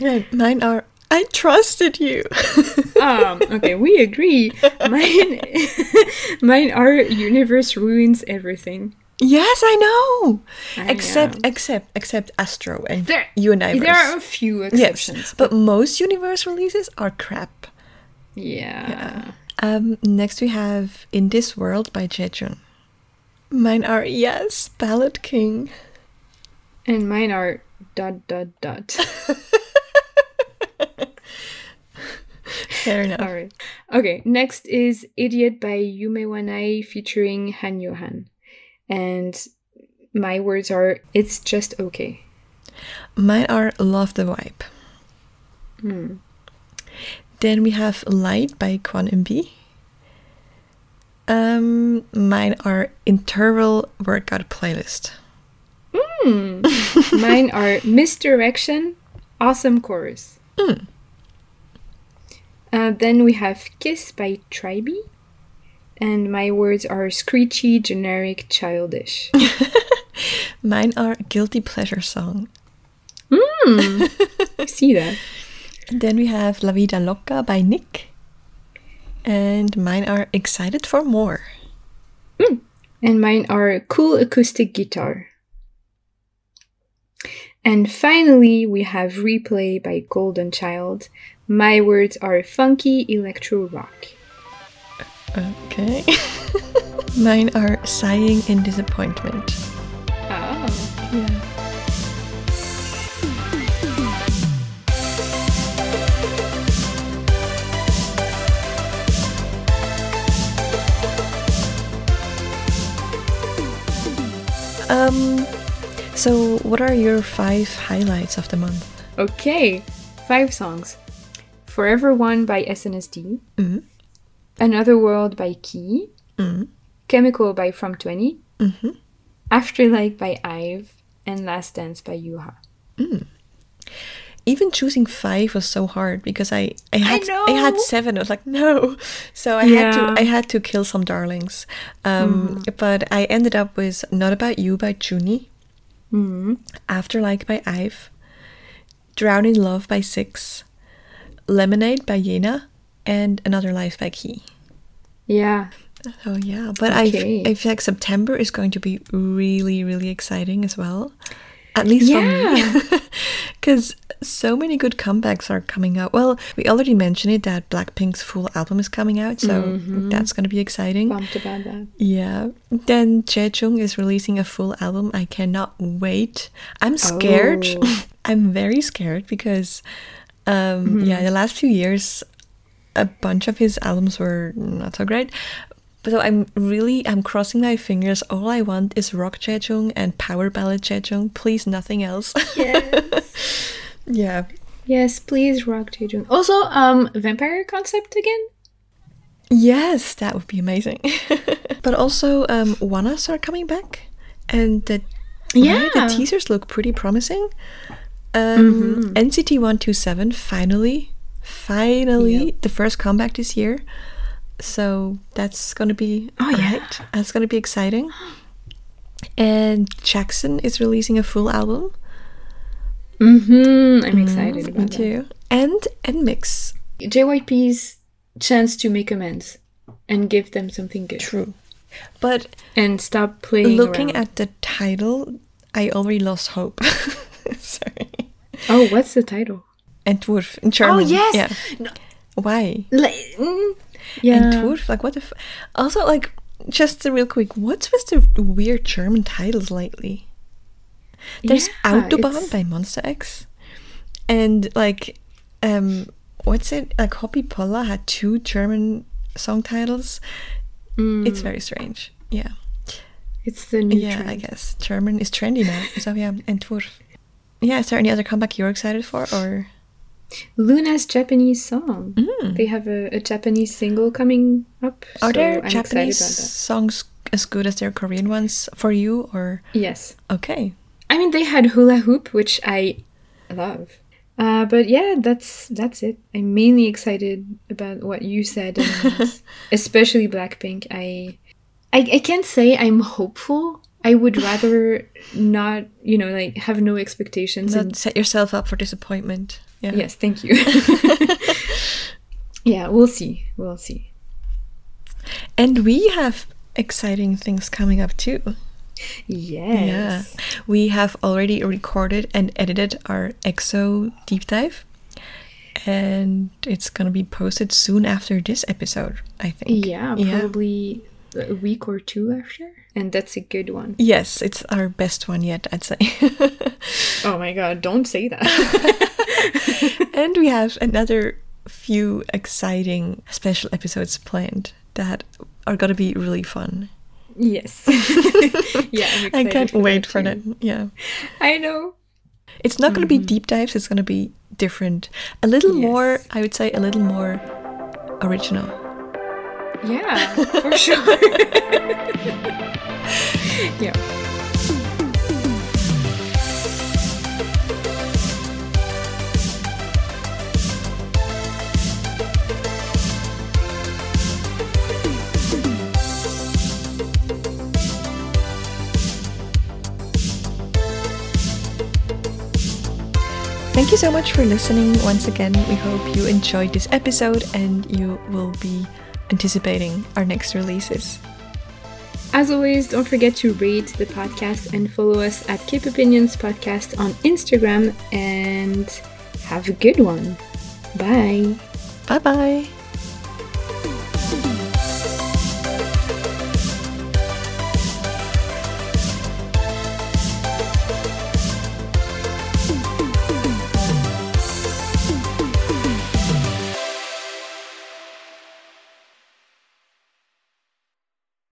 okay, mine are I trusted you. um, okay, we agree. Mine, mine are Universe ruins everything. yes, I know. I except know. except except Astro and There, you and I. there are a few exceptions, Yes, but most universe releases are crap. yeah. Um, next we have In This World by Jaejoong. Mine are yes, Ballad King. And mine are dot dot dot. Fair enough. All right. Okay. Next is "Idiot" by Yume Wanai featuring Han Yohan, and my words are "It's just okay." Mine are Love the Vibe. Then we have Light by Quan MB. Um, mine are interval workout playlist. Mine are Misdirection, Awesome Chorus. Hmm. Uh, then we have Kiss by TRI.BE. And my words are screechy, generic, childish. Mine are guilty pleasure song. Hmm. I see that. Then we have La Vida Loca by Nick. And mine are excited for more. Hmm. And mine are cool acoustic guitar. And finally, we have Replay by Golden Child. My words are funky electro rock. Okay. mine are sighing in disappointment. Oh. Yeah. Um, so what are your five highlights of the month? Okay, five songs. Forever One by SNSD. Mhm. Another World by Key. Mhm. Chemical by From 20. Mhm. Afterlife by Ive. And Last Dance by Yuha. Even choosing five was so hard because I I had I, had seven. I was like no, so I had to I had to kill some darlings. Um, but I ended up with Not About You by Juni, Mm. Afterlife by Ive, Drown in Love by Six, Lemonade by Yena, and Another Life by Key. Yeah. Oh yeah, but Okay. I I feel like September is going to be really really exciting as well. At least for me, because so many good comebacks are coming out. Well, we already mentioned it that Blackpink's full album is coming out, so that's going to be exciting. Bumped about that. Yeah. Then Jaejoong is releasing a full album. I cannot wait. I'm scared. Oh. I'm very scared because, um, yeah, the last few years, a bunch of his albums were not so great. But so I'm really, I'm crossing my fingers. All I want is rock Jaejoong and power ballad Jaejoong. Please, nothing else. Yes. yeah. yes, please, Rock Jaejoong. Also, um, Vampire Concept again? Yes, that would be amazing. but also, um, Wanas are coming back, and the Yeah. the teasers look pretty promising. Um, NCT One Two Seven finally, finally the first comeback this year. So that's gonna be Oh, yeah. alright. That's gonna be exciting. And Jackson is releasing a full album. Mm-hmm. I'm excited Me about that. too. And and Mix. JYP's chance to make amends and give them something good. True. But And stop playing looking around. at the title, I already lost hope. Sorry. Oh, what's the title? Entwurf in German. Oh yes! Yeah. No. Why? Like, mm, yeah. Entwurf? Like what if? Also like just a real quick, what's with the weird German titles lately? There's Yeah, Autobahn it's- by Monsta X. And like um what's it? Like Hoppipolla had two German song titles. Mm, It's very strange. Yeah. it's the new yeah, trend. I guess. German is trendy now. so yeah, Entwurf. Yeah, is there any other comeback you're excited for or LOONA's Japanese song. Mm. They have a, a Japanese single coming up. are so there I'm Japanese songs as good as their Korean ones for you or. Yes. okay. I mean, they had Hula Hoop, which I love. Uh, but yeah, that's that's it. I'm mainly excited about what you said, and especially Blackpink. I, I I can't say I'm hopeful. I would rather not, you know, like have no expectations. Not and set yourself up for disappointment. Yeah. yes, thank you. yeah, we'll see. We'll see. And we have exciting things coming up too. Yes. Yeah. We have already recorded and edited our EXO deep dive. And it's going to be posted soon after this episode, I think. Yeah, probably a week or two after, and that's a good one. Yes, it's our best one yet, I'd say. Oh my god! Don't say that. and we have another few exciting special episodes planned that are going to be really fun. yes. yeah, I can't wait for that. Yeah. I know. It's not going to be mm-hmm. deep dives, it's going to be different. A little more, I would say, a little more original. Yeah, for sure. yeah. Thank you so much for listening once again. We hope you enjoyed this episode and you will be anticipating our next releases. As always, don't forget to rate the podcast and follow us at Kpopinions Podcast on Instagram and have a good one. Bye. Bye bye.